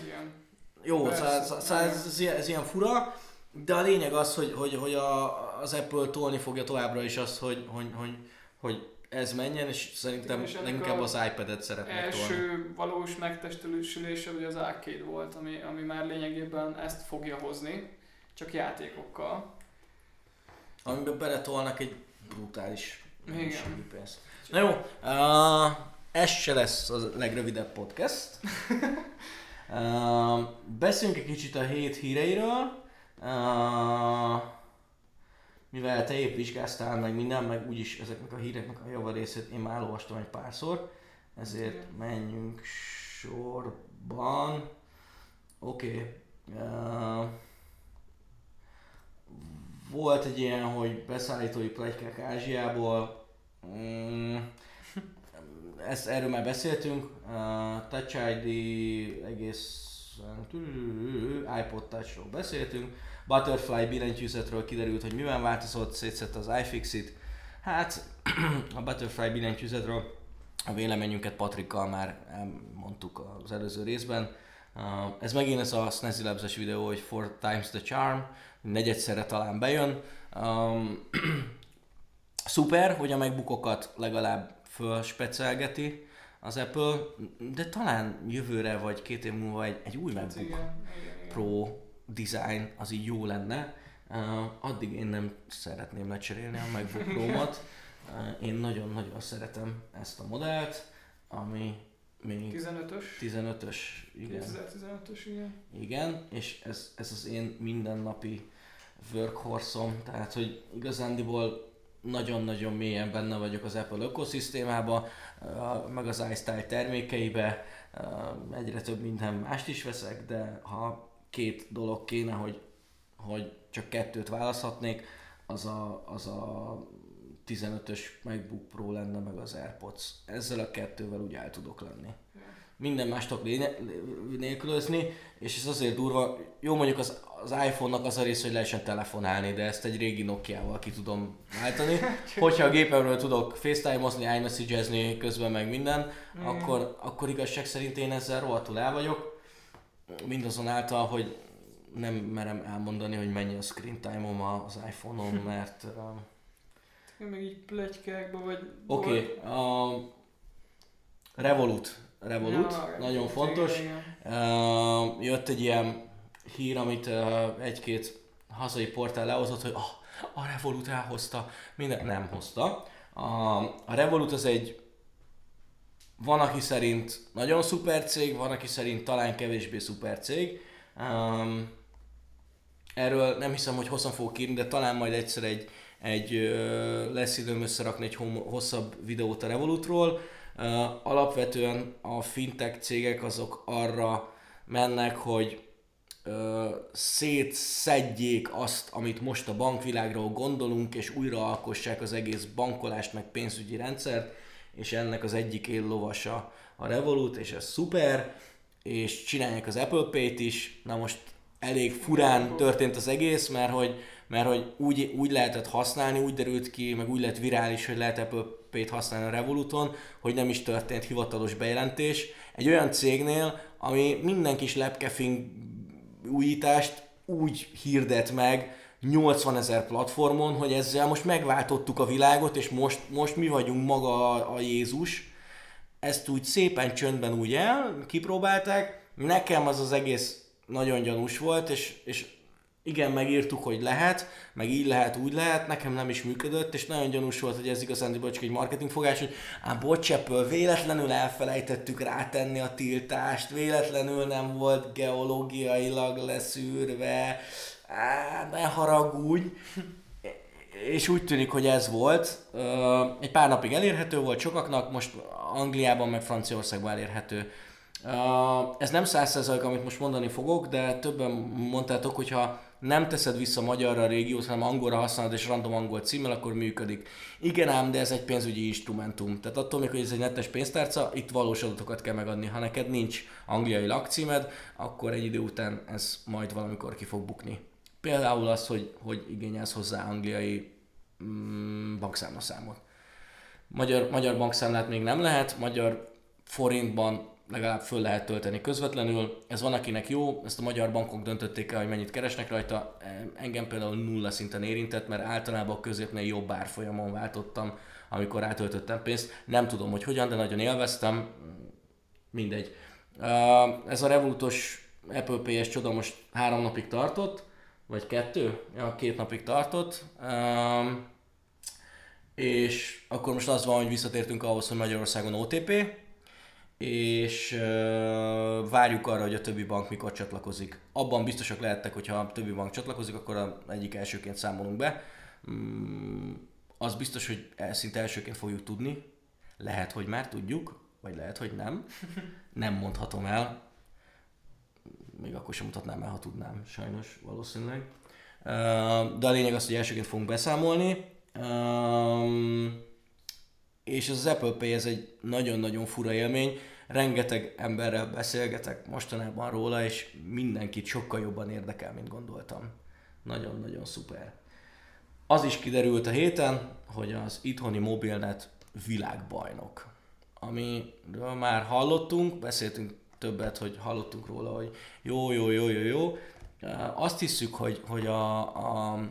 igen jó, szóval, szóval ez, ez, ilyen fura, de a lényeg az, hogy, hogy, hogy a, az Apple tolni fogja továbbra is azt, hogy, hogy, hogy, hogy ez menjen, és szerintem és leginkább az iPad-et szeretnék első tolni. valós megtestülése ugye az arcade volt, ami, ami már lényegében ezt fogja hozni, csak játékokkal. Amiben beletolnak egy brutális Igen. pénzt. Na jó, uh, ez se lesz a legrövidebb podcast. Uh, beszéljünk egy kicsit a hét híreiről. Uh, mivel te épp vizsgáztál meg minden, meg úgyis ezeknek a híreknek a javarészét én már olvastam egy párszor, ezért menjünk sorban. Oké. Okay. Uh, volt egy ilyen, hogy beszállítói plegykák Ázsiából. Mm, ezt, erről már beszéltünk, uh, Touch ID egészen iPod Touchról beszéltünk, Butterfly billentyűzetről kiderült, hogy mivel változott, szétszett az iFixit. Hát a Butterfly billentyűzetről a véleményünket Patrikkal már elmondtuk az előző részben. Ez megint ez a Snazzy Labs-es videó, hogy four times the charm, negyedszerre talán bejön. Um, szuper, hogy a megbukokat legalább fölspecelgeti az Apple, de talán jövőre vagy két év múlva egy, egy új hát MacBook igen, igen, igen. Pro design az így jó lenne. Uh, addig én nem szeretném lecserélni a MacBook Pro-mat. Uh, én nagyon-nagyon szeretem ezt a modellt, ami még 15-ös. 15-ös, igen. 2015-ös, igen. Igen, és ez, ez az én mindennapi workhorse-om, tehát hogy igazándiból nagyon-nagyon mélyen benne vagyok az Apple ökoszisztémába, meg az iStyle termékeibe, egyre több minden mást is veszek, de ha két dolog kéne, hogy, hogy csak kettőt választhatnék, az a, az a 15-ös MacBook Pro lenne, meg az AirPods. Ezzel a kettővel úgy el tudok lenni. Minden más tudok nélkülözni, és ez azért durva, jó mondjuk az, az iPhone-nak az a rész, hogy lehessen telefonálni, de ezt egy régi Nokia-val ki tudom váltani. Hogyha a gépemről tudok FaceTime-ozni, iMessage-ezni közben meg minden, mm. akkor, akkor igazság szerint én ezzel rohadtul el vagyok. Mindazonáltal, hogy nem merem elmondani, hogy mennyi a screen time-om az iPhone-on, mert... Uh... meg így pletykákba vagy... Oké, okay, a Revolut. Revolut, ja, nagyon fontos. Uh, jött egy ilyen hír, amit uh, egy-két hazai portál lehozott, hogy oh, a Revolut elhozta, minden nem hozta. A, a Revolut az egy van, aki szerint nagyon szuper cég, van, aki szerint talán kevésbé szuper cég. Um, erről nem hiszem, hogy hosszan fogok írni, de talán majd egyszer egy, egy lesz időm összerakni egy hosszabb videót a Revolutról. Alapvetően a fintech cégek azok arra mennek, hogy szétszedjék azt, amit most a bankvilágról gondolunk, és újra alkossák az egész bankolást, meg pénzügyi rendszert, és ennek az egyik éllovasa a Revolut, és ez szuper, és csinálják az Apple Pay-t is. Na most elég furán történt az egész, mert hogy, mert hogy úgy, úgy lehetett használni, úgy derült ki, meg úgy lett virális, hogy lehet Apple Pay-t használni a Revoluton, hogy nem is történt hivatalos bejelentés. Egy olyan cégnél, ami minden kis lepkefing újítást úgy hirdet meg 80 ezer platformon, hogy ezzel most megváltottuk a világot, és most, most mi vagyunk maga a, a Jézus. Ezt úgy szépen csöndben úgy el, kipróbálták. Nekem az az egész nagyon gyanús volt, és, és igen, megírtuk, hogy lehet, meg így lehet, úgy lehet, nekem nem is működött, és nagyon gyanús volt, hogy ez igazán csak egy marketingfogás, hogy á, bocs, Apple, véletlenül elfelejtettük rátenni a tiltást, véletlenül nem volt geológiailag leszűrve, á, ne haragudj. És úgy tűnik, hogy ez volt. Egy pár napig elérhető volt sokaknak, most Angliában meg Franciaországban elérhető ez nem százszerzalék, amit most mondani fogok, de többen mondtátok, hogyha nem teszed vissza magyarra a régiót, hanem angolra használod és random angol címmel, akkor működik. Igen ám, de ez egy pénzügyi instrumentum. Tehát attól még, hogy ez egy netes pénztárca, itt valós adatokat kell megadni. Ha neked nincs angliai lakcímed, akkor egy idő után ez majd valamikor ki fog bukni. Például az, hogy, hogy igényelsz hozzá angliai mm, bankszámlaszámot. Magyar, magyar bankszámlát még nem lehet, magyar forintban legalább föl lehet tölteni közvetlenül. Ez van, akinek jó, ezt a magyar bankok döntötték el, hogy mennyit keresnek rajta. Engem például nulla szinten érintett, mert általában a középnél jobb árfolyamon váltottam, amikor átöltöttem pénzt. Nem tudom, hogy hogyan, de nagyon élveztem. Mindegy. Ez a Revolutos Apple Pay-es csoda most három napig tartott, vagy kettő? Ja, két napig tartott. és akkor most az van, hogy visszatértünk ahhoz, hogy Magyarországon OTP, és uh, várjuk arra, hogy a többi bank mikor csatlakozik. Abban biztosak lehettek, hogyha a többi bank csatlakozik, akkor a egyik elsőként számolunk be. Mm, az biztos, hogy szinte elsőként fogjuk tudni. Lehet, hogy már tudjuk, vagy lehet, hogy nem. Nem mondhatom el. Még akkor sem mutatnám el, ha tudnám, sajnos, valószínűleg. Uh, de a lényeg az, hogy elsőként fogunk beszámolni. Um, és az Apple Pay ez egy nagyon-nagyon fura élmény. Rengeteg emberrel beszélgetek mostanában róla, és mindenkit sokkal jobban érdekel, mint gondoltam. Nagyon-nagyon szuper. Az is kiderült a héten, hogy az itthoni mobilnet világbajnok. amiről már hallottunk, beszéltünk többet, hogy hallottunk róla, hogy jó, jó, jó, jó, jó. Azt hiszük, hogy, hogy a, a, a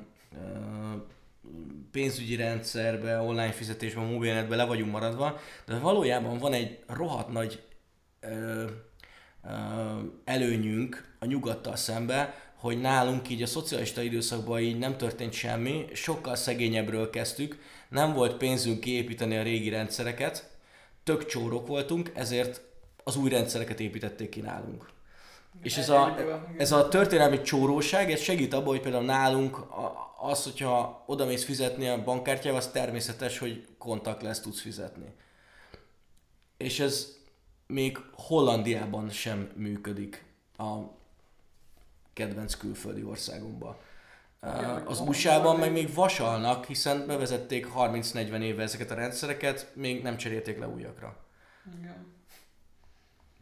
pénzügyi rendszerbe, online fizetésben, mobilnetben le vagyunk maradva, de valójában van egy rohadt nagy ö, ö, előnyünk a nyugattal szembe, hogy nálunk így a szocialista időszakban így nem történt semmi, sokkal szegényebbről kezdtük, nem volt pénzünk kiépíteni a régi rendszereket, tök csórok voltunk, ezért az új rendszereket építették ki nálunk. És ez a, ez a történelmi csóróság, ez segít abban, hogy például nálunk az, hogyha oda mész fizetni a bankkártyával, az természetes, hogy kontakt lesz tudsz fizetni. És ez még Hollandiában sem működik a kedvenc külföldi országunkban. Az USA-ban meg még vasalnak, hiszen bevezették 30-40 éve ezeket a rendszereket, még nem cserélték le újakra. Igen.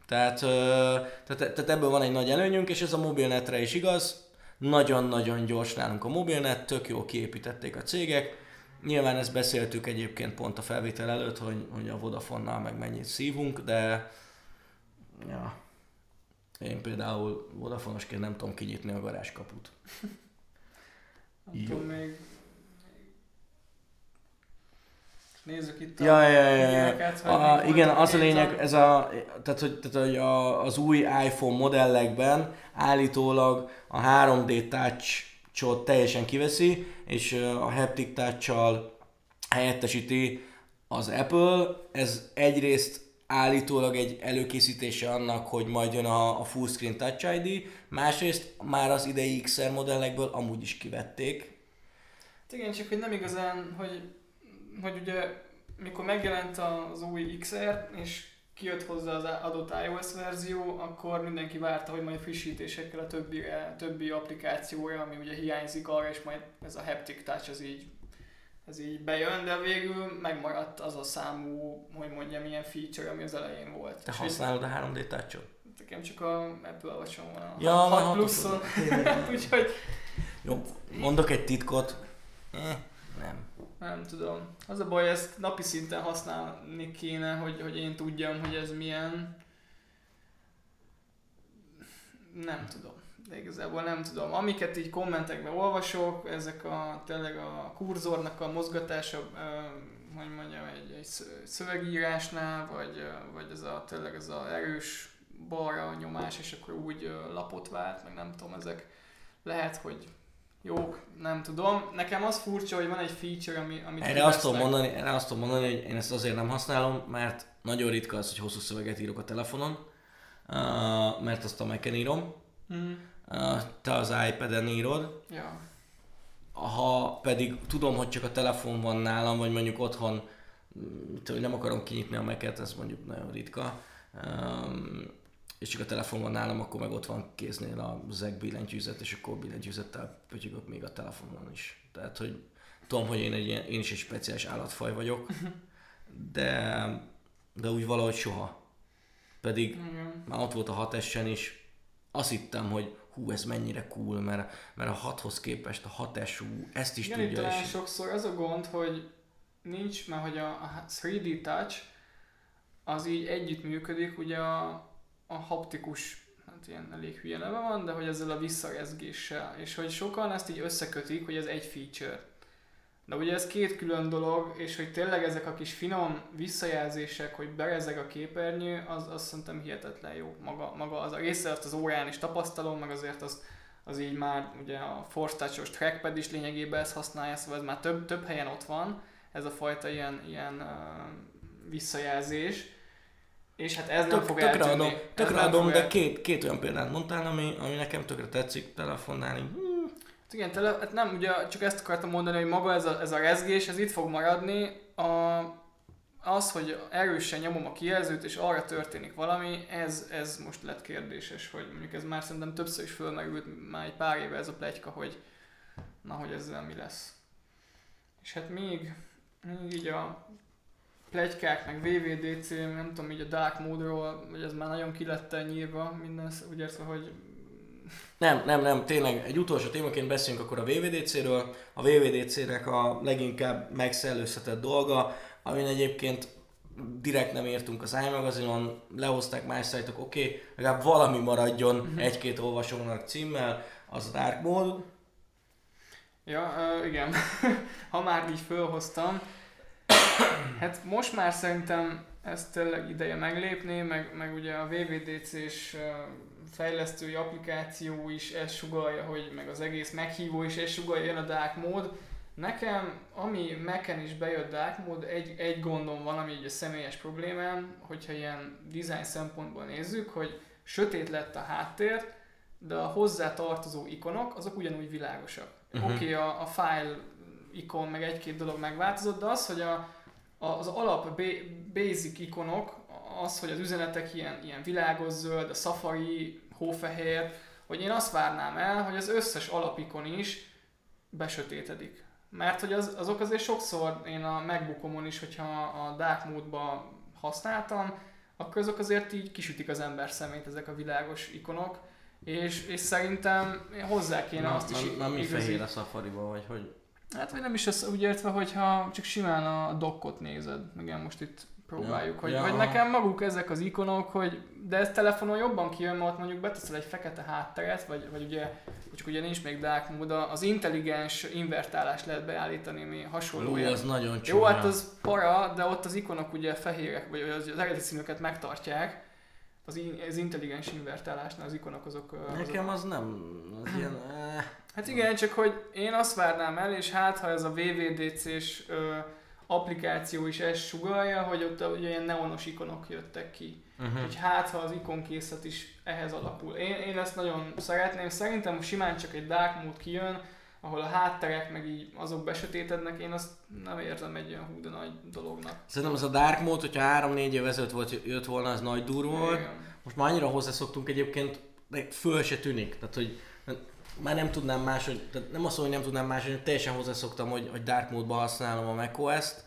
Tehát, tehát, tehát ebből van egy nagy előnyünk, és ez a mobilnetre is igaz. Nagyon-nagyon gyors nálunk a mobilnet, tök jó kiépítették a cégek. Nyilván ezt beszéltük egyébként pont a felvétel előtt, hogy, hogy a Vodafonnal meg mennyit szívunk, de ja, én például Vodafonosként nem tudom kinyitni a garázskaput. Nem tudom még Nézzük itt a ja, ja, ja, ja. A, igen, az a lényeg, ez a, tehát, hogy, tehát, hogy a, az új iPhone modellekben állítólag a 3D touch teljesen kiveszi, és a haptic touch helyettesíti az Apple. Ez egyrészt állítólag egy előkészítése annak, hogy majd jön a, a full screen Touch ID, másrészt már az idei XR modellekből amúgy is kivették. Igen, csak hogy nem igazán, hogy hogy ugye mikor megjelent az új XR, és kijött hozzá az adott iOS verzió, akkor mindenki várta, hogy majd frissítésekkel a többi, többi applikációja, ami ugye hiányzik arra, és majd ez a haptic touch az így, ez így bejön, de végül megmaradt az a számú, hogy mondjam, ilyen feature, ami az elején volt. Te és használod a 3D touch-ot? Nekem csak a Apple watch van a ja, 6 pluszon. Úgyhogy... Jó, mondok egy titkot. Eh, nem nem tudom. Az a baj, ezt napi szinten használni kéne, hogy, hogy én tudjam, hogy ez milyen. Nem tudom. De igazából nem tudom. Amiket így kommentekben olvasok, ezek a tényleg a kurzornak a mozgatása, hogy mondjam, egy, egy szövegírásnál, vagy, vagy ez a tényleg ez a erős balra nyomás, és akkor úgy lapot vált, meg nem tudom, ezek lehet, hogy jók, nem tudom. Nekem az furcsa, hogy van egy feature, ami, amit erre azt, tudom mondani, erre azt tudom mondani, hogy én ezt azért nem használom, mert nagyon ritka az, hogy hosszú szöveget írok a telefonon, uh, mert azt a mac írom. Mm. Uh, te az iPad-en írod. Ja. Ha pedig tudom, hogy csak a telefon van nálam, vagy mondjuk otthon, hogy nem akarom kinyitni a mac ez mondjuk nagyon ritka. Um, és csak a telefon van nálam, akkor meg ott van kéznél a zeg billentyűzet, és akkor billentyűzettel pötyögök még a telefonon is. Tehát, hogy tudom, hogy én, egy ilyen, én is egy speciális állatfaj vagyok, de, de úgy valahogy soha. Pedig Igen. már ott volt a 6 is, azt hittem, hogy hú, ez mennyire cool, mert, mert a 6-hoz képest a 6 ezt is Igen, tudja. Igen, sokszor az a gond, hogy nincs, mert hogy a 3D Touch az így együtt működik, ugye a, a haptikus, hát ilyen elég hülye neve van, de hogy ezzel a visszarezgéssel, és hogy sokan ezt így összekötik, hogy ez egy feature. De ugye ez két külön dolog, és hogy tényleg ezek a kis finom visszajelzések, hogy berezeg a képernyő, az, az szerintem hihetetlen jó. Maga, maga az a része, azt az órán is tapasztalom, meg azért az, az így már ugye a Force Touch-os trackpad is lényegében ezt használja, szóval ez már több, több helyen ott van, ez a fajta ilyen, ilyen uh, visszajelzés. És hát ez Tök, nem fog tökre eltűnni. Adom, tökre adom, de el... két, két olyan példát mondtál, ami, ami nekem tökre tetszik telefonnálni. Hmm. Hát igen, tele, hát nem, ugye csak ezt akartam mondani, hogy maga ez a, ez a rezgés, ez itt fog maradni. A, az, hogy erősen nyomom a kijelzőt, és arra történik valami, ez, ez most lett kérdéses, hogy mondjuk ez már szerintem többször is fölmerült már egy pár éve ez a plegyka, hogy na, hogy ezzel mi lesz. És hát még, még így a plegykák, meg VVDC, nem tudom, így a Dark Mode-ról, hogy ez már nagyon ki lett nyírva minden, úgy értve, hogy nem, nem, nem, tényleg egy utolsó témaként beszélünk akkor a VVDC-ről. A VVDC-nek a leginkább megszellőzhetett dolga, amin egyébként direkt nem értünk az iMagazinon, lehozták más szájtok, oké, okay, legalább valami maradjon uh-huh. egy-két olvasónak címmel, az a Dark Mode. Ja, uh, igen. ha már így fölhoztam, hát most már szerintem ezt tényleg ideje meglépni, meg, meg ugye a VVDC-s fejlesztői applikáció is ezt sugalja, hogy meg az egész meghívó is ezt sugalja, jön a dark mód. Nekem, ami Mac-en is bejött dark mód, egy, egy gondom van, ami egy a személyes problémám, hogyha ilyen design szempontból nézzük, hogy sötét lett a háttér, de a hozzá tartozó ikonok, azok ugyanúgy világosak. Uh-huh. Oké, okay, a, a file ikon, meg egy-két dolog megváltozott, de az, hogy a, az alap basic ikonok, az, hogy az üzenetek ilyen, ilyen világos zöld, a Safari, hófehér, hogy én azt várnám el, hogy az összes alapikon is besötétedik. Mert hogy az, azok azért sokszor én a MacBookomon is, hogyha a dark mode használtam, akkor azok azért így kisütik az ember szemét ezek a világos ikonok, és, és szerintem hozzá kéne na, azt is Na, mi igazi... fehér a safari vagy hogy? Hát vagy nem is az úgy értve, hogyha csak simán a dokkot nézed, igen, most itt próbáljuk, ja, hogy, ja. hogy nekem maguk ezek az ikonok, hogy de ez telefonon jobban kijön, mert mondjuk beteszel egy fekete hátteret, vagy, vagy ugye, csak ugye nincs még dark mode, az intelligens invertálást lehet beállítani, mi hasonló. Ó, az nagyon csúnya. Jó, hát az para, de ott az ikonok ugye fehérek, vagy az, az eredeti színüket megtartják, az, az intelligens invertálásnál az ikonok azok... Nekem az nem, az ilyen... Eh. Hát igen, csak hogy én azt várnám el, és hát ha ez a VVDC-s applikáció is ezt sugalja, hogy ott ugye ilyen neonos ikonok jöttek ki. Uh-huh. Hogy hát, ha az ikonkészlet is ehhez alapul. Én, én ezt nagyon szeretném. Szerintem simán csak egy dark mode kijön, ahol a hátterek meg így azok besötétednek, én azt nem érzem egy olyan hú de nagy dolognak. Szerintem az a dark mode, hogyha 3-4 év ezelőtt volt, jött volna, az nagy durva volt. Most már annyira hozzászoktunk egyébként, de föl se tűnik. Tehát, hogy már nem tudnám máshogy, tehát nem azt mondom, hogy nem tudnám máshogy, teljesen hozzászoktam, hogy, hogy dark mode-ban használom a macOS-t.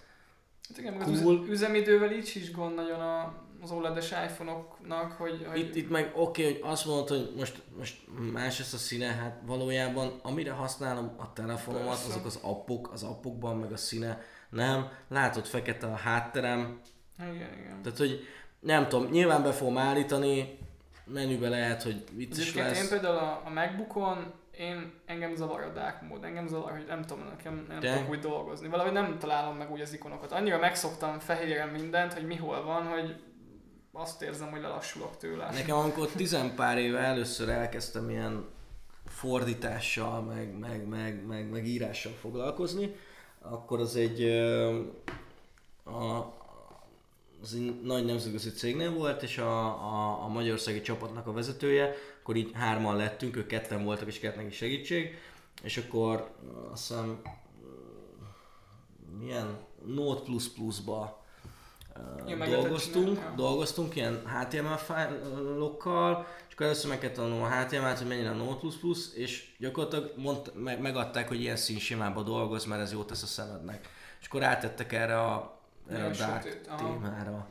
Hát igen, cool. az üzemidővel így is gond nagyon a, az OLED-es iPhone-oknak, hogy... hogy... Itt, itt meg oké, okay, hogy azt mondod, hogy most, most más ez a színe, hát valójában amire használom a telefonomat, Persze. azok az appok, az appokban meg a színe, nem, látod fekete a hátterem. Igen, igen. Tehát, hogy nem tudom, nyilván be fogom állítani, menübe lehet, hogy is lesz. Én például a, a Macbookon én, engem zavar a dark mód, engem zavar, hogy nem tudom, nekem nem De? tudok úgy dolgozni. Valahogy nem találom meg úgy az ikonokat. Annyira megszoktam fehéren mindent, hogy mi hol van, hogy azt érzem, hogy lelassulok tőle. Nekem amikor tizenpár éve először elkezdtem ilyen fordítással, meg, meg, meg, meg, meg írással foglalkozni, akkor az egy a, az egy nagy nemzetközi cégnél volt, és a, a, a magyarországi csapatnak a vezetője, akkor így hárman lettünk, ők ketten voltak, és kellett neki segítség, és akkor azt hiszem, milyen Note++ ba ja, dolgoztunk, dolgoztunk ilyen HTML fájlokkal, és akkor először meg kellett tanulnom a HTML-t, hogy mennyire a Note++, és gyakorlatilag mond, meg, megadták, hogy ilyen színsimába dolgoz, mert ez jót tesz a szemednek. És akkor átettek erre a erre a dark témára.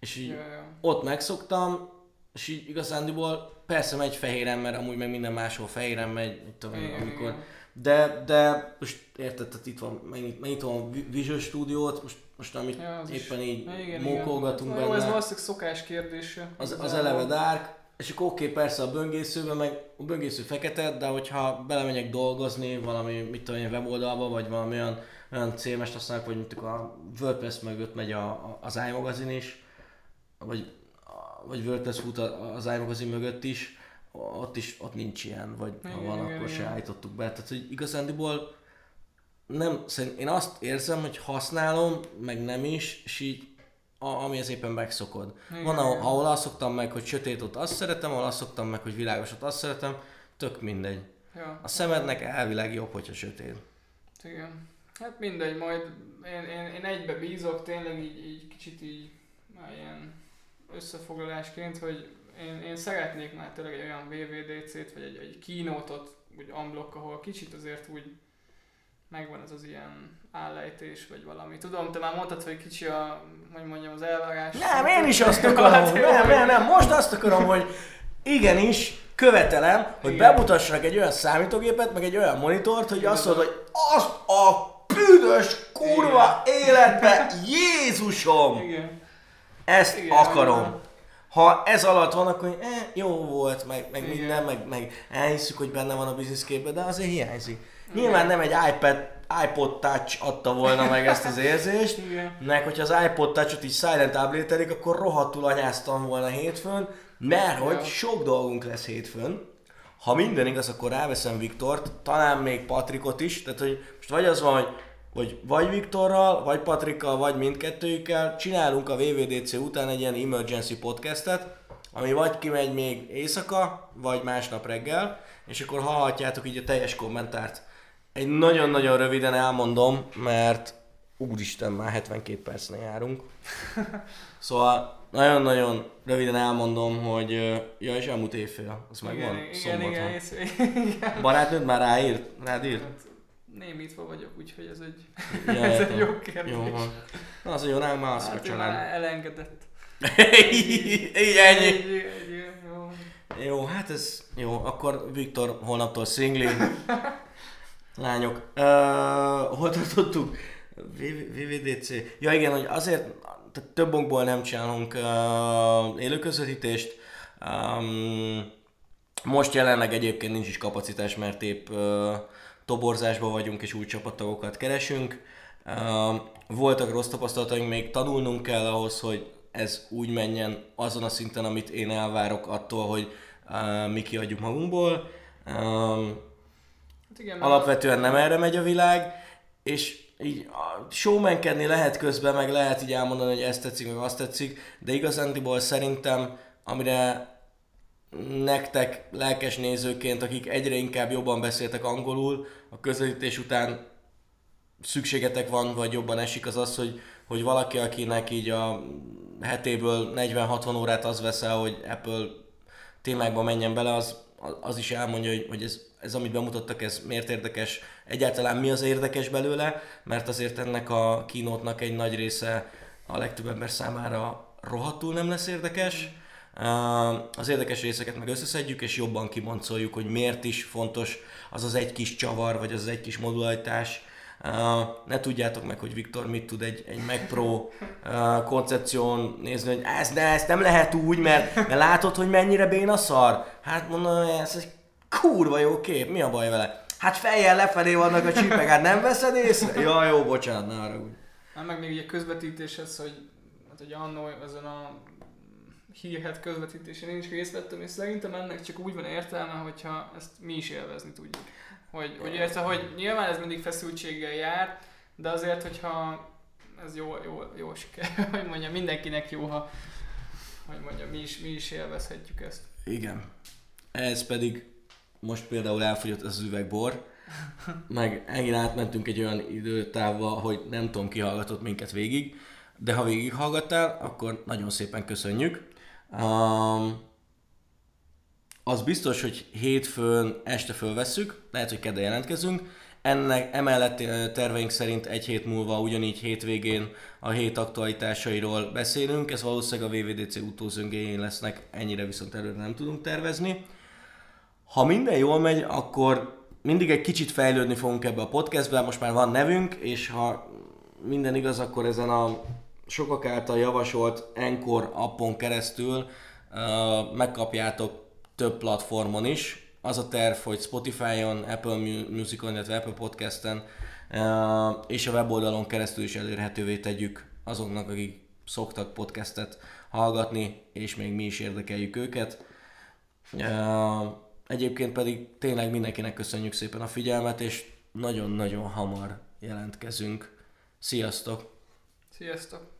És így ja, ja. ott megszoktam, és így igazándiból persze megy fehéren, mert amúgy meg minden máshol fehéren megy, mit tudom, igen, amikor... Igen. De, de most érted, tehát itt van, megnyitom a Visual Studio-t, most, most amit ja, éppen így igen, mókolgatunk igen. benne. Jó, ez valószínűleg szokás kérdése. Az, az eleve dark, és akkor oké, okay, persze a böngészőben, meg a böngésző fekete, de hogyha belemegyek dolgozni valami, mit tudom én, weboldalba, vagy valami olyan olyan CMS-t használok, vagy mint a WordPress mögött megy a, a, az iMagazin is, vagy, vagy WordPress fut az iMagazin mögött is, ott is ott nincs ilyen, vagy igen, ha van, igen, akkor igen. se állítottuk be. Tehát, hogy igazándiból nem, szerint én azt érzem, hogy használom, meg nem is, és így a, ami az éppen megszokod. Igen, van, ahol, ahol azt szoktam meg, hogy sötét ott azt szeretem, ahol azt szoktam meg, hogy világos ott azt szeretem, tök mindegy. Ja. A szemednek elvileg jobb, hogyha sötét. Igen. Hát mindegy, majd én, én, én egybe bízok, tényleg így, így kicsit így már ilyen összefoglalásként, hogy én, én szeretnék már tényleg egy olyan VVDC-t, vagy egy, egy kínótot, úgy unblock, ahol kicsit azért úgy megvan az az ilyen állejtés, vagy valami. Tudom, te már mondtad, hogy kicsi a, hogy mondjam, az elvárás. Nem, én is azt akarom, nem, nem, nem, most azt akarom, hogy igenis, követelem, hogy Igen. bemutassanak egy olyan számítógépet, meg egy olyan monitort, hogy Igen. azt mondod, hogy az a büdös kurva Igen. életbe, Jézusom! Igen. Ezt Igen, Igen, akarom. igen. Ha ez alatt van, akkor eh, jó volt, meg, meg Igen. minden, meg, meg elhiszük, hogy benne van a bizniszképben, de azért hiányzik. Nyilván nem egy iPad, iPod Touch adta volna meg ezt az érzést, meg hogyha az iPod Touch-ot így silent update akkor rohadtul anyáztam volna hétfőn, mert hogy sok dolgunk lesz hétfőn. Ha minden igaz, akkor ráveszem Viktort, talán még Patrikot is, tehát hogy most vagy az van, hogy hogy vagy Viktorral, vagy Patrikkal, vagy mindkettőjükkel csinálunk a VVDC után egy ilyen emergency podcastet, ami vagy kimegy még éjszaka, vagy másnap reggel, és akkor hallhatjátok így a teljes kommentárt. Egy nagyon-nagyon röviden elmondom, mert úristen, már 72 percnél járunk. Szóval nagyon-nagyon röviden elmondom, hogy ja, és elmúlt évfél, az megvan, igen, igen, szombat igen, van. igen. Barátnőd már ráírt? Rád írt? Hát, Némítva vagyok, úgyhogy ez egy, Ja, ez egy jó kérdés. Jó van. Na az jó, nem már az a Hát ő család. már elengedett. így ennyi. Egy, egy, jó. Jó, hát ez jó. Akkor Viktor holnaptól szingli. Lányok. Uh, hol tartottuk? VVDC. Ja igen, hogy azért több okból nem csinálunk uh, élőközvetítést. Um, most jelenleg egyébként nincs is kapacitás, mert épp uh, toborzásban vagyunk és új csapattagokat keresünk. Uh, voltak rossz tapasztalataink, még tanulnunk kell ahhoz, hogy ez úgy menjen azon a szinten, amit én elvárok attól, hogy uh, mi kiadjuk magunkból. Um, igen, alapvetően nem erre megy a világ, és így showmankedni lehet közben, meg lehet így elmondani, hogy ezt tetszik, meg azt tetszik, de igazándiból szerintem, amire nektek lelkes nézőként, akik egyre inkább jobban beszéltek angolul, a közvetítés után szükségetek van, vagy jobban esik az az, hogy, hogy valaki, akinek így a hetéből 40-60 órát az veszel, hogy Apple témákba menjen bele, az, az is elmondja, hogy, hogy ez, ez, amit bemutattak, ez miért érdekes, egyáltalán mi az érdekes belőle, mert azért ennek a kínótnak egy nagy része a legtöbb ember számára rohadtul nem lesz érdekes. Az érdekes részeket meg összeszedjük, és jobban kiboncoljuk, hogy miért is fontos az az egy kis csavar, vagy az az egy kis modularitás. Uh, ne tudjátok meg, hogy Viktor mit tud egy, egy Mac Pro koncepción nézni, hogy ez, de ezt nem lehet úgy, mert, mert látod, hogy mennyire béna szar. Hát mondom, ez egy kurva jó kép, mi a baj vele? Hát fejjel lefelé vannak a csípek, hát nem veszed észre? Ja, jó, bocsánat, ne arra úgy. Hát meg még ugye közvetítéshez, hogy, hát ugye annó azon a hírhet közvetítésén én is részt vettem, és szerintem ennek csak úgy van értelme, hogyha ezt mi is élvezni tudjuk. Hogy, hogy érte, hogy nyilván ez mindig feszültséggel jár, de azért, hogyha ez jó, jó, jó siker, hogy mondjam, mindenkinek jó, ha hogy mondjam, mi is, mi is élvezhetjük ezt. Igen. Ez pedig most például elfogyott az üvegbor, meg megint átmentünk egy olyan időtávba, hogy nem tudom ki hallgatott minket végig, de ha végighallgattál, akkor nagyon szépen köszönjük. Um, az biztos, hogy hétfőn este fölvesszük, lehet, hogy kedden jelentkezünk. Ennek emellett terveink szerint egy hét múlva, ugyanígy hétvégén a hét aktualitásairól beszélünk. Ez valószínűleg a VVDC utózöngéjén lesznek, ennyire viszont előre nem tudunk tervezni. Ha minden jól megy, akkor mindig egy kicsit fejlődni fogunk ebbe a podcastbe, most már van nevünk, és ha minden igaz, akkor ezen a sokak által javasolt Encore appon keresztül uh, megkapjátok több platformon is. Az a terv, hogy Spotify-on, Apple Mu- Musicon, illetve Apple Podcast-en uh, és a weboldalon keresztül is elérhetővé tegyük azoknak, akik szoktak podcastet hallgatni, és még mi is érdekeljük őket. Uh, egyébként pedig tényleg mindenkinek köszönjük szépen a figyelmet, és nagyon-nagyon hamar jelentkezünk. Sziasztok! Sziasztok!